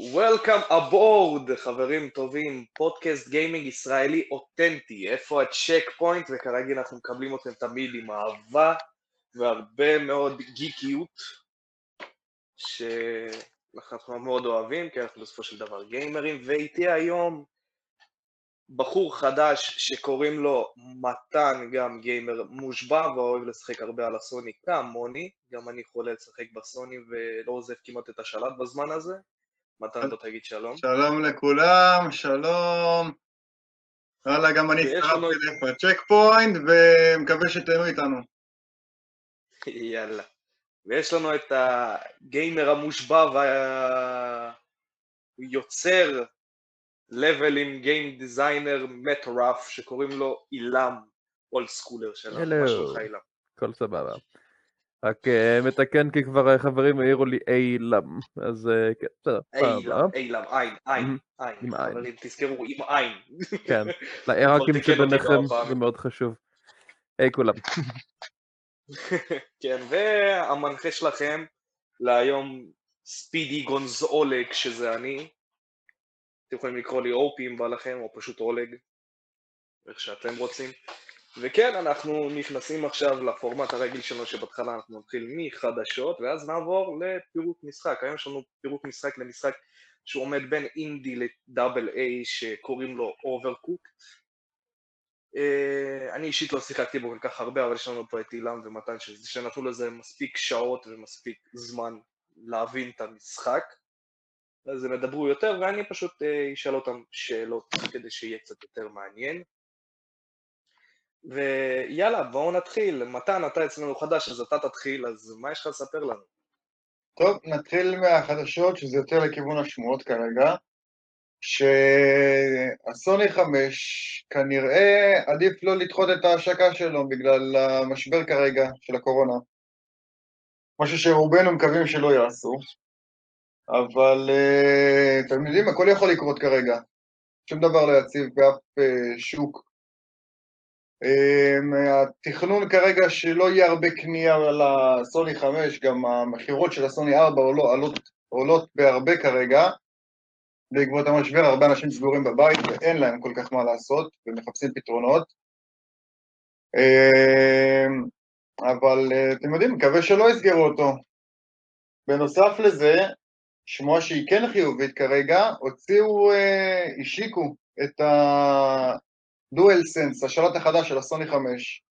Welcome aboard, חברים טובים, פודקאסט גיימינג ישראלי אותנטי, איפה הצ'ק פוינט, וכרגיל אנחנו מקבלים אתכם תמיד עם אהבה והרבה מאוד גיקיות, שאנחנו מאוד אוהבים, כי אנחנו בסופו של דבר גיימרים, ואיתי היום בחור חדש שקוראים לו מתן, גם גיימר מושבע, ואוהב לשחק הרבה על הסוני כמוני, גם אני חולה לשחק בסוני ולא עוזב כמעט את השלט בזמן הזה. מתן, בוא תגיד שלום. שלום לכולם, שלום. וואלה, גם אני הצטרפתי ללפה צ'ק פוינט, ומקווה שתהנו איתנו. יאללה. ויש לנו את הגיימר המושבע והיוצר לבלים game designer מטורף שקוראים לו אילם, old schooler שלנו. שלומך אילם? הכל סבבה. רק uh, מתקן כי כבר חברים העירו לי אילם, אז uh, כן, בסדר. אילם, אילם, עין, עין, עין. חברים, תזכרו, עם עין. כן, לעיראקים שביניכם זה מאוד חשוב. היי כולם. כן, והמנחה שלכם להיום ספידי גונזאולג, שזה אני. אתם יכולים לקרוא לי אופי אם בא לכם, או פשוט אולג, איך שאתם רוצים. וכן, אנחנו נכנסים עכשיו לפורמט הרגיל שלנו, שבהתחלה אנחנו נתחיל מחדשות, ואז נעבור לפירוט משחק. היום יש לנו פירוט משחק למשחק שהוא עומד בין אינדי ל double A, שקוראים לו אוברקוקט. Uh, אני אישית לא שיחקתי בו כל כך הרבה, אבל יש לנו פה את אילם ומתן שנתנו לזה מספיק שעות ומספיק זמן להבין את המשחק. אז הם ידברו יותר, ואני פשוט uh, אשאל אותם שאלות כדי שיהיה קצת יותר מעניין. ויאללה, בואו נתחיל. מתן, אתה אצלנו חדש, אז אתה תתחיל, אז מה יש לך לספר לנו? טוב, נתחיל מהחדשות, שזה יותר לכיוון השמועות כרגע, שהסוני 5 כנראה עדיף לא לדחות את ההשקה שלו בגלל המשבר כרגע של הקורונה. משהו שרובנו מקווים שלא יעשו, אבל uh, אתם יודעים, הכל יכול לקרות כרגע. שום דבר לא יציב באף uh, שוק התכנון כרגע שלא יהיה הרבה קנייה על הסוני 5, גם המכירות של הסוני 4 עולות, עולות, בהרבה כרגע, בעקבות המשבר הרבה אנשים סגורים בבית ואין להם כל כך מה לעשות ומחפשים פתרונות. אמ, אבל אה, אתם יודעים, מקווה שלא יסגרו אותו. בנוסף לזה, שמועה שהיא כן חיובית כרגע, הוציאו, אה, השיקו את. דואל סנס, השלט החדש של הסוני 5,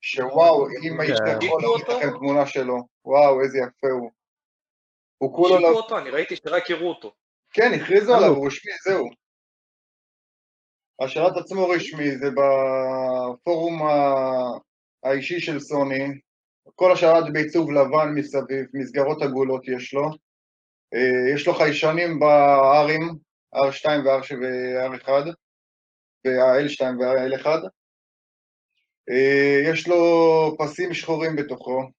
שוואו, אם האיש יכול להראות לכם תמונה שלו, וואו, איזה יפה הוא. הוא כולו... שיפו אותו, אני ראיתי שרק יראו אותו. כן, הכריזו עליו, הוא רשמי, זהו. השלט עצמו רשמי, זה בפורום האישי של סוני, כל השלט בעיצוב לבן מסביב, מסגרות עגולות יש לו. אה, יש לו חיישנים ב-R'ים, R2 ו-R1, וה-L2 וה-L1. אה, יש לו פסים שחורים בתוכו,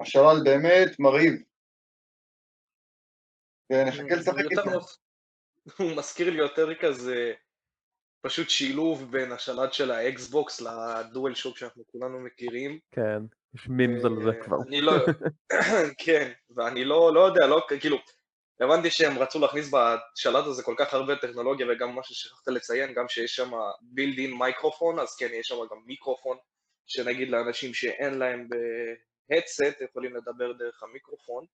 השלל באמת מרהיב. ונחכה לשחק איתו. הוא מזכיר לי יותר כזה פשוט שילוב בין השלט של האקסבוקס לדואל שוק שאנחנו כולנו מכירים. כן, יש memes על זה כבר. אני לא, כן, ואני לא, לא יודע, לא, כאילו, הבנתי שהם רצו להכניס בשלט הזה כל כך הרבה טכנולוגיה וגם מה ששכחת לציין, גם שיש שם built-in microphone, אז כן, יש שם גם מיקרופון, שנגיד לאנשים שאין להם ב headset יכולים לדבר דרך המיקרופון,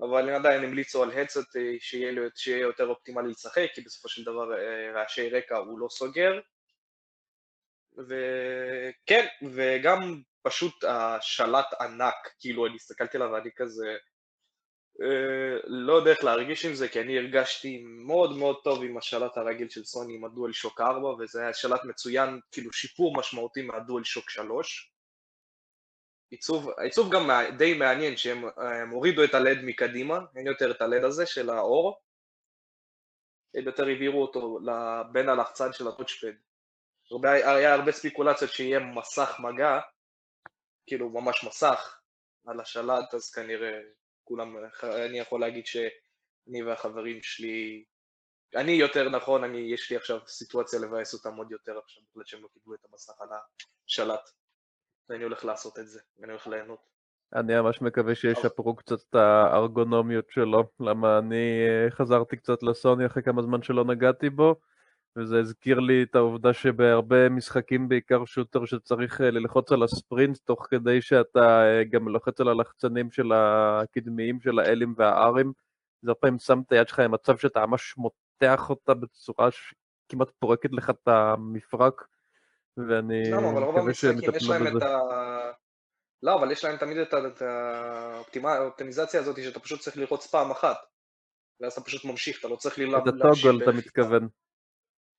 אבל הם עדיין המליצו על headset אה, שיהיה, שיהיה יותר אופטימלי לשחק, כי בסופו של דבר אה, רעשי רקע הוא לא סוגר. וכן, וגם פשוט השלט ענק, כאילו אני הסתכלתי עליו ואני כזה, לא יודע איך להרגיש עם זה, כי אני הרגשתי מאוד מאוד טוב עם השלט הרגיל של סוני עם הדואל שוק 4, וזה היה שלט מצוין, כאילו שיפור משמעותי מהדואל שוק 3. עיצוב, העיצוב גם די מעניין, שהם הורידו את הלד מקדימה, אין יותר את הלד הזה של האור, הם יותר העבירו אותו בין הלחצן של הטוצ'פד. היה הרבה ספיקולציות שיהיה מסך מגע, כאילו ממש מסך על השלט, אז כנראה כולם, אני יכול להגיד שאני והחברים שלי, אני יותר נכון, אני, יש לי עכשיו סיטואציה לבאס אותם עוד יותר עכשיו, בגלל שהם לא קיבלו את המסך על השלט. ואני הולך לעשות את זה, ואני הולך ליהנות. אני ממש מקווה שישפרו קצת את הארגונומיות שלו, למה אני אה, חזרתי קצת לסוני אחרי כמה זמן שלא נגעתי בו, וזה הזכיר לי את העובדה שבהרבה משחקים, בעיקר שוטר, שצריך אה, ללחוץ על הספרינט תוך כדי שאתה אה, גם לוחץ על הלחצנים של הקדמיים של האלים והארים, זה הרבה פעמים שם את היד שלך במצב שאתה ממש מותח אותה בצורה שכמעט פורקת לך את המפרק, ואני רוב מקווה שהם יטפלו בזה. ה... לא, אבל יש להם תמיד את האופטימיזציה הזאת שאתה פשוט צריך ללחוץ פעם אחת. ואז אתה פשוט ממשיך, אתה לא צריך לי את להמשיך הטוגל אתה. מתכוון.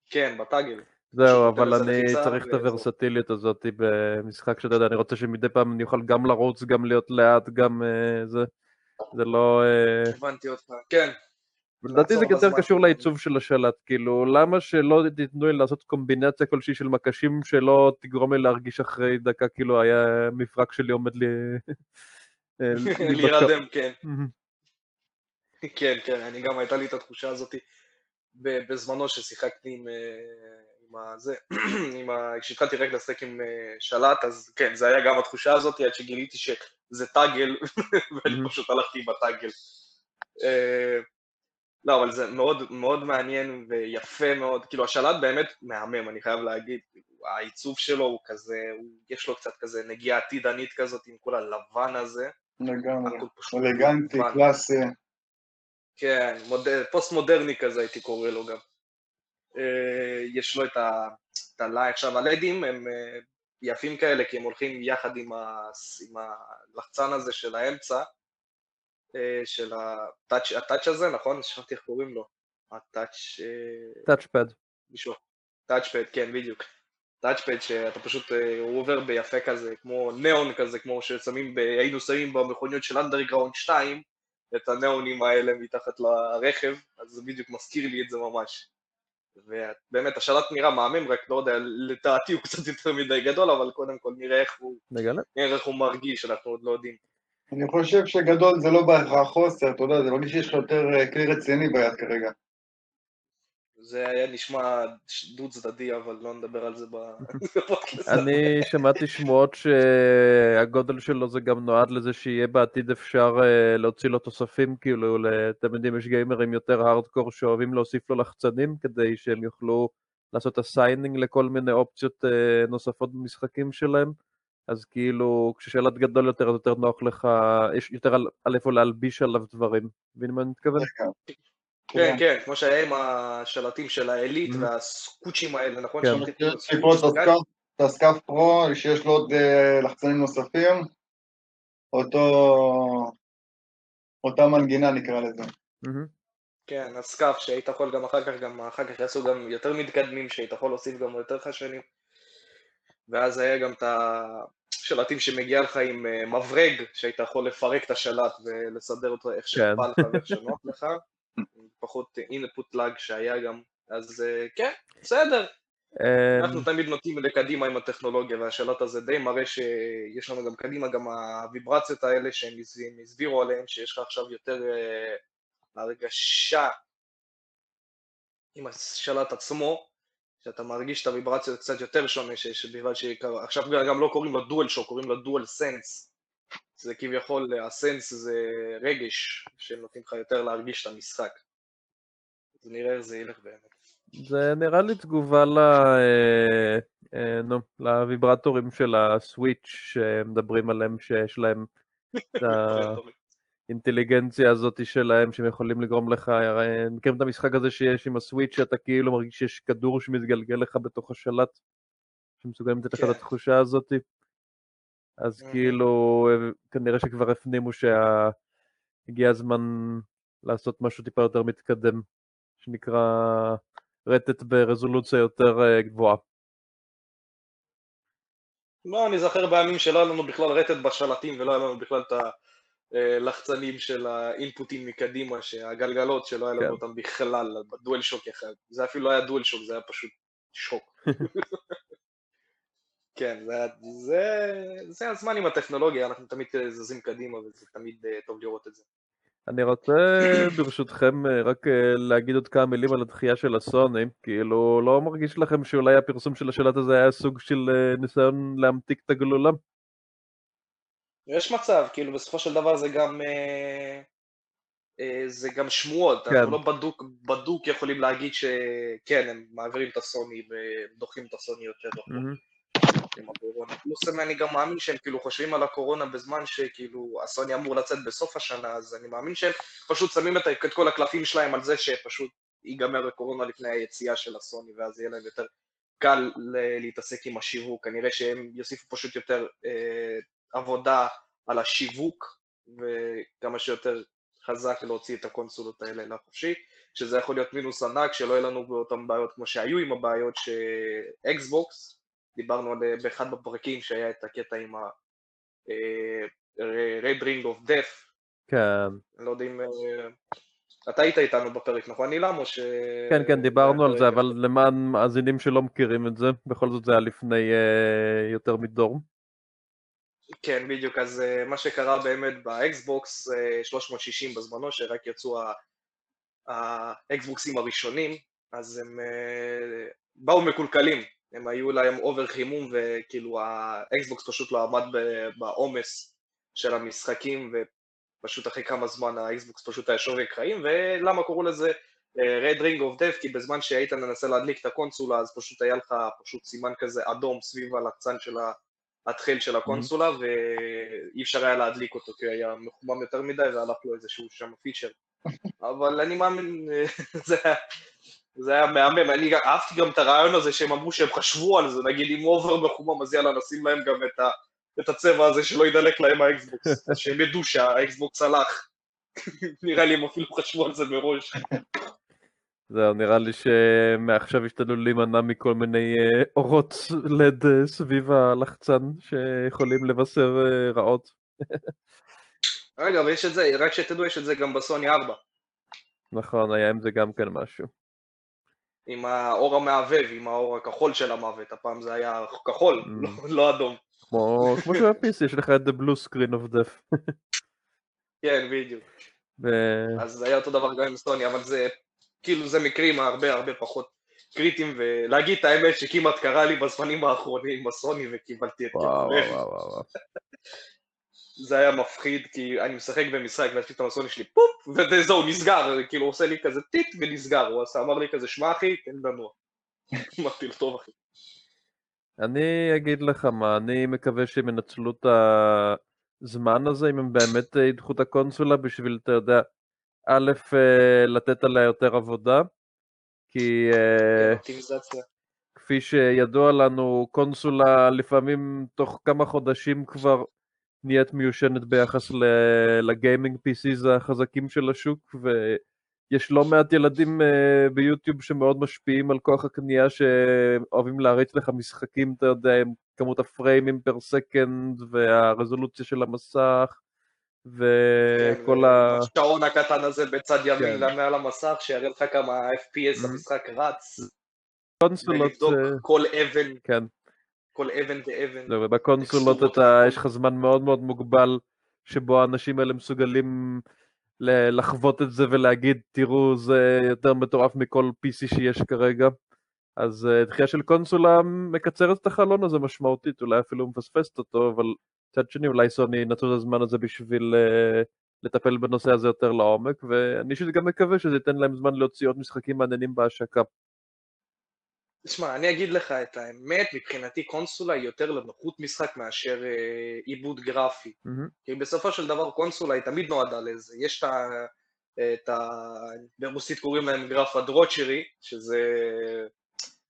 כן, בטאגל. זהו, אבל אני צריך את. הוורסטיליות הזאת במשחק שאתה יודע, אני רוצה שמדי פעם אני אוכל גם לרוץ, גם להיות לאט, גם אה, זה. זה לא... אה, הבנתי אותך. כן, לדעתי זה יותר. קשור לעיצוב של השלט, כאילו, למה שלא תיתנו לי לעשות קומבינציה כלשהי של מקשים שלא תגרום לי להרגיש אחרי דקה כאילו היה מפרק שלי עומד לי... אה, להירדם, כן. כן, כן, אני גם הייתה לי את התחושה הזאת בזמנו ששיחקתי עם, אה, עם הזה, עם ה... כשהתחלתי רק לשחק עם אה, שלט, אז כן, זה היה גם התחושה הזאת, עד שגיליתי שזה טאגל, ואני. פשוט הלכתי עם הטאגל. אה, לא, אבל זה מאוד מאוד מעניין ויפה מאוד, כאילו השלט באמת מהמם, אני חייב להגיד, העיצוב שלו הוא כזה, הוא, יש לו קצת כזה נגיעה עתידנית כזאת עם כל הלבן הזה, לגמרי. אלגנטי. קלאסי. כן, מוד... פוסט מודרני כזה הייתי קורא לו גם. אה, יש לו את ה... את עכשיו הלדים הם אה, יפים כאלה כי הם הולכים יחד עם, ה... עם הלחצן הזה של האמצע, אה, של הטאץ', הטאץ' הזה, נכון? שכחתי איך קוראים לו. הטאץ'... אה, טאצ'פד. מישהו... טאצ'פד, כן, בדיוק. טאצ'פד שאתה פשוט, הוא עובר ביפה כזה, כמו ניאון כזה, כמו ששמים, ב... היינו שמים במכוניות של אנדרגראונד 2, את הניאונים האלה מתחת לרכב, אז זה בדיוק מזכיר לי את זה ממש. ובאמת, השלט נראה מהמם, רק לא יודע, לדעתי הוא קצת יותר מדי גדול, אבל קודם כל נראה איך הוא, נגלה? נראה איך הוא מרגיש, אנחנו עוד לא יודעים. אני חושב שגדול זה לא בהכרח חוסר, אתה יודע, זה מרגיש שיש לך יותר אה, כלי רציני ביד כרגע. זה היה נשמע דו צדדי, אבל לא נדבר על זה בפודקאסט. אני שמעתי שמועות שהגודל שלו זה גם נועד לזה שיהיה בעתיד אפשר אה, להוציא לו תוספים, כאילו, אתם יודעים, יש גיימרים יותר הארדקור שאוהבים להוסיף לו לחצנים כדי שהם יוכלו לעשות assigning לכל מיני אופציות אה, נוספות במשחקים שלהם. אז כאילו, כששלט גדול יותר, אז יותר נוח לך, יש יותר על, על איפה להלביש עליו דברים. מבין מה אני מתכוון? כן, כן, כמו שהיה עם השלטים של העילית Mhm. והסקוצ'ים האלה, נכון? כן. שאומרים, כאילו, יש לי פה את הסקאף, הסקאף פרו, שיש לו עוד אה, לחצנים נוספים. אותו... אותה מנגינה נקרא לזה. מהמם. כן, הסקאף שהיית יכול גם אחר כך, גם אחר כך יעשו גם יותר מתקדמים, שהיית יכול להוסיף גם יותר חשנים. ואז היה גם את השלטים שמגיע לך עם אה, מברג, שהיית יכול לפרק את השלט ולסדר אותו איך שבא לך ואיך שנוח לך. פחות אינפוט לאג שהיה גם. אז אה, כן, בסדר. אה, אנחנו תמיד נוטים לקדימה עם הטכנולוגיה, והשלט הזה די מראה שיש לנו גם קדימה גם הוויברציות האלה שהם הסב- הסבירו עליהן, שיש לך עכשיו יותר אה, הרגשה עם השלט עצמו, שאתה מרגיש את הוויברציות קצת יותר שונה, שיש בגלל שעכשיו גם לא קוראים לו דואל שוק, קוראים לו דואל סנס. זה כביכול, הסנס זה רגש, שנותנים לך יותר להרגיש את המשחק. אז נראה איך זה ילך באמת. זה נראה לי תגובה ל... אה, אה, נו, לוויברטורים של הסוויץ' שמדברים עליהם שיש להם את האינטליגנציה הזאת שלהם שהם יכולים לגרום לך, הרי מכירים את המשחק הזה שיש עם הסוויץ' שאתה כאילו מרגיש שיש כדור שמתגלגל לך בתוך השלט שמסוגלים לתת לך את כן. התחושה הזאת אז. כאילו אה, כנראה שכבר הפנימו שהגיע הזמן לעשות משהו טיפה יותר מתקדם שנקרא רטט ברזולוציה יותר אה, גבוהה. לא, אני זוכר בימים שלא היה לנו בכלל רטט בשלטים ולא היה לנו בכלל את הלחצנים של האינפוטים מקדימה, שהגלגלות שלא היה לנו כן. אותם בכלל, בדואל שוק אחד. זה אפילו לא היה דואל שוק, זה היה פשוט שוק. כן, זה, זה, זה הזמן עם הטכנולוגיה, אנחנו תמיד אה, זזים קדימה וזה תמיד אה, טוב לראות את זה. אני רוצה ברשותכם אה, רק אה, להגיד עוד כמה מילים על הדחייה של הסוני, כאילו לא מרגיש לכם שאולי הפרסום של השלט הזה היה סוג של אה, ניסיון להמתיק את הגלולה? יש מצב, כאילו בסופו של דבר זה גם, זה גם שמועות, כן. אנחנו לא בדוק, בדוק יכולים להגיד שכן, הם מעבירים את הסוני ודוחים את הסוני יותר רחוק מהמם. עם הקורונה. פלוס אני גם מאמין שהם כאילו חושבים על הקורונה בזמן שכאילו הסוני אמור לצאת בסוף השנה, אז אני מאמין שהם פשוט שמים את, כל הקלפים שלהם על זה שפשוט ייגמר הקורונה לפני היציאה של הסוני, ואז יהיה להם יותר קל להתעסק עם השיווק. כנראה שהם יוסיפו פשוט יותר אה, עבודה על השיווק, וכמה שיותר חזק להוציא את הקונסולות האלה לחופשי, שזה יכול להיות מינוס ענק, שלא יהיה לנו באותן בעיות כמו שהיו עם הבעיות שאקסבוקס, דיברנו על באחד בפרקים שהיה את הקטע עם ה... Red Ring of Death, כן, אני לא יודע אם... אה, אתה היית איתנו בפרק, נכון אילם? או ש... כן, כן, דיברנו על זה, כרגע? אבל למען מאזינים שלא מכירים את זה, בכל זאת זה היה לפני אה, יותר מדור. כן, בדיוק, אז אה, מה שקרה באמת באקסבוקס אה, 360 בזמנו, שרק יצאו האקסבוקסים הראשונים, אז הם אה, באו מקולקלים, הם היו להם over חימום וכאילו האקסבוקס פשוט לא עמד בעומס של המשחקים ופשוט אחרי כמה זמן האקסבוקס פשוט היה שווי קרעים ולמה קראו לזה אה, Red Ring of Death? כי בזמן שהיית מנסה להדליק את הקונסולה אז פשוט היה לך פשוט סימן כזה אדום סביב הלחצן של. התחיל של הקונסולה ואי אפשר היה להדליק אותו כי היה מחומם יותר מדי והלך לו איזשהו שם פיצ'ר אבל אני מאמין, זה היה, זה היה מהמם, אני אהבתי גם את הרעיון הזה שהם אמרו שהם חשבו על זה, נגיד אם over מחומם אז יאללה נשים להם גם את, ה, את הצבע הזה שלא ידלק להם האקסבוקס, שהם ידעו שהאקסבוקס הלך, נראה לי הם אפילו חשבו על זה מראש. זהו, נראה לי שמעכשיו השתדלו להימנע מכל מיני אה, אורות לד אה, סביב הלחצן שיכולים לבשר אה, רעות. רגע, אבל יש את זה, רק שתדעו, יש את זה גם בסוני 4, נכון, היה עם זה גם כן משהו. עם האור המעבב, עם האור הכחול של המוות, הפעם זה היה כחול, Mm. לא, לא אדום. כמו כמו שב-PC יש לך את The Blue Screen of Death. כן, בדיוק. ו- אז זה היה אותו דבר גם עם סוני, אבל זה, כאילו זה מקרים הרבה הרבה פחות קריטיים, ולהגיד את האמת שכמעט קרה לי בזמנים האחרונים עם הסוני וקיבלתי את וואו וואו. וואו וואו. זה היה מפחיד, כי אני משחק במשחק לי את המסוני שלי, פופ, וזהו, נסגר, כאילו הוא עושה לי כזה טיט ונסגר, הוא עשה, אמר לי כזה, שמע אחי, תן לנוע. אמרתי לו, טוב אחי. אני אגיד לך מה, אני מקווה שהם ינצלו את הזמן הזה, אם הם באמת ידחו את הקונסולה בשביל, אתה יודע, א', אה, לתת עליה יותר עבודה, כי אה. כפי שידוע לנו, קונסולה לפעמים תוך כמה חודשים כבר נהיית מיושנת ביחס לגיימינג PCs החזקים של השוק, ויש לא מעט ילדים אה, ביוטיוב שמאוד משפיעים על כוח הקנייה, שאוהבים להריץ לך משחקים, אתה יודע, עם כמות הפריימים פר סקנד, והרזולוציה של המסך, וכל כן, ה... השעון הקטן הזה בצד ימין כן. מעל המסך, שיראה לך כמה FPS. המשחק רץ, קונסולות, ולבדוק אה, כל אבן, כן. כל אבן ואבן. זהו, ובקונסולות אתה. יש לך זמן מאוד מאוד מוגבל שבו האנשים האלה מסוגלים לחוות את זה ולהגיד, תראו, זה יותר מטורף מכל PC שיש כרגע. אז אה, דחייה של קונסולה מקצרת את החלון הזה משמעותית, אולי אפילו מפספסת אותו, אבל מצד שני אולי סוני ינצלו את הזמן הזה בשביל אה, לטפל בנושא הזה יותר לעומק, ואני אישית גם מקווה שזה ייתן להם זמן להוציא עוד משחקים מעניינים בהשקה. תשמע, אני אגיד לך את האמת, מבחינתי קונסולה היא יותר לנוחות משחק מאשר אה, עיבוד גרפי. מהמם. כי בסופו של דבר קונסולה היא תמיד נועדה לזה. יש את ה... את ה... ברוסית קוראים להם גרף הדרוצ'רי, שזה...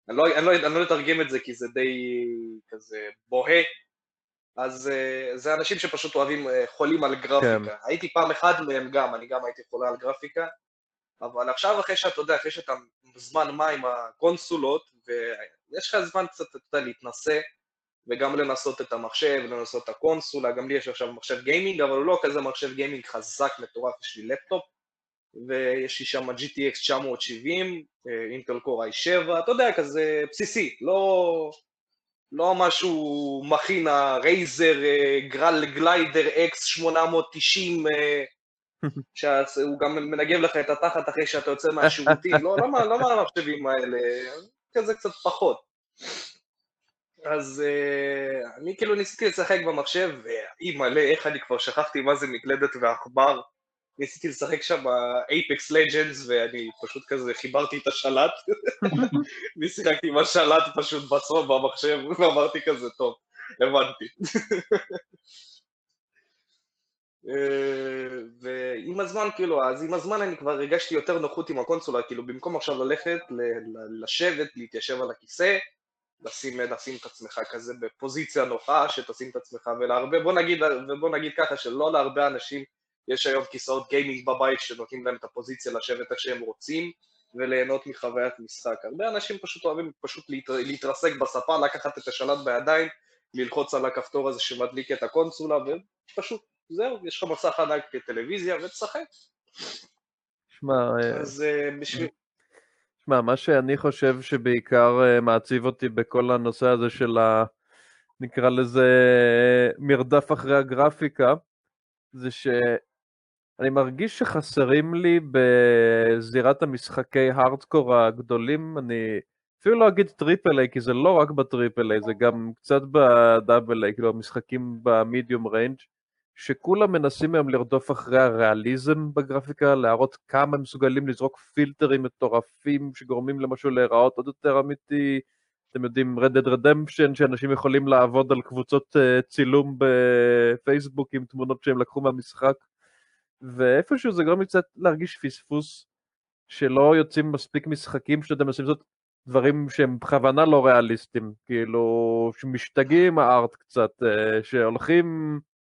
אני לא, אני, לא, אני לא אתרגם את זה כי זה די כזה בוהה, אז אה, זה אנשים שפשוט אוהבים, אה, חולים על גרפיקה. כן. הייתי פעם אחד מהם גם, אני גם הייתי חולה על גרפיקה, אבל עכשיו אחרי שאתה יודע, אחרי שאתה זמן מה עם הקונסולות, ויש לך זמן קצת, אתה יודע, להתנסה, וגם לנסות את המחשב, לנסות את הקונסולה, גם לי יש עכשיו מחשב gaming, אבל הוא לא כזה מחשב gaming חזק, מטורף, יש לי לפטופ, ויש לי שם GTX 970, אינטל Core i7, אתה יודע, כזה בסיסי, לא, לא משהו מכין הרייזר גרל גליידר X890, אה, שהוא גם מנגב לך את התחת אחרי שאתה יוצא מהשירותים, לא, לא, לא מהמחשבים האלה, כזה קצת פחות. אז uh, אני כאילו ניסיתי לשחק במחשב, ואימא'לה, איך אני כבר שכחתי מה זה מקלדת ועכבר. ניסיתי לשחק שם אייפקס לג'נדס, ואני פשוט כזה חיברתי את השלט. אני שיחקתי עם השלט פשוט בסוף במחשב, ואמרתי כזה, טוב, הבנתי. אה, ועם הזמן, כאילו, אז עם הזמן אני כבר הרגשתי יותר נוחות עם הקונסולה, כאילו, במקום עכשיו ללכת, לשבת, להתיישב על הכיסא, לשים, לשים את עצמך כזה בפוזיציה נוחה, שתשים את עצמך, ולהרבה, בוא נגיד, ובוא נגיד ככה, שלא להרבה אנשים יש היום כיסאות גיימינג בבית שנותנים להם את הפוזיציה לשבת איך שהם רוצים, וליהנות מחוויית משחק. הרבה אנשים פשוט אוהבים פשוט להתרסק בספה, לקחת את השלט בידיים, ללחוץ על הכפתור הזה שמדליק את הקונסולה, ופשוט, זהו, יש לך מסך ענק כטלוויזיה, ותשחק. שמע, אה, אז אה, בשביל... שמע, מה שאני חושב שבעיקר אה, מעציב אותי בכל הנושא הזה של ה... נקרא לזה מרדף אחרי הגרפיקה, זה שאני מרגיש שחסרים לי בזירת המשחקי הארדקור הגדולים, אני אפילו לא אגיד triple A, כי זה לא רק ב triple A, זה גם קצת ב double A, כאילו המשחקים ב medium range, שכולם מנסים היום לרדוף אחרי הריאליזם בגרפיקה, להראות כמה הם מסוגלים לזרוק פילטרים מטורפים שגורמים למשהו להיראות עוד יותר אמיתי. אתם יודעים, Red Dead Redemption, שאנשים יכולים לעבוד על קבוצות uh, צילום בפייסבוק עם תמונות שהם לקחו מהמשחק, ואיפשהו זה גורם לי קצת להרגיש פספוס, שלא יוצאים מספיק משחקים שאתם מנסים לעשות דברים שהם בכוונה לא ריאליסטיים, כאילו, שמשתגעים הארט קצת, uh, שהולכים אה,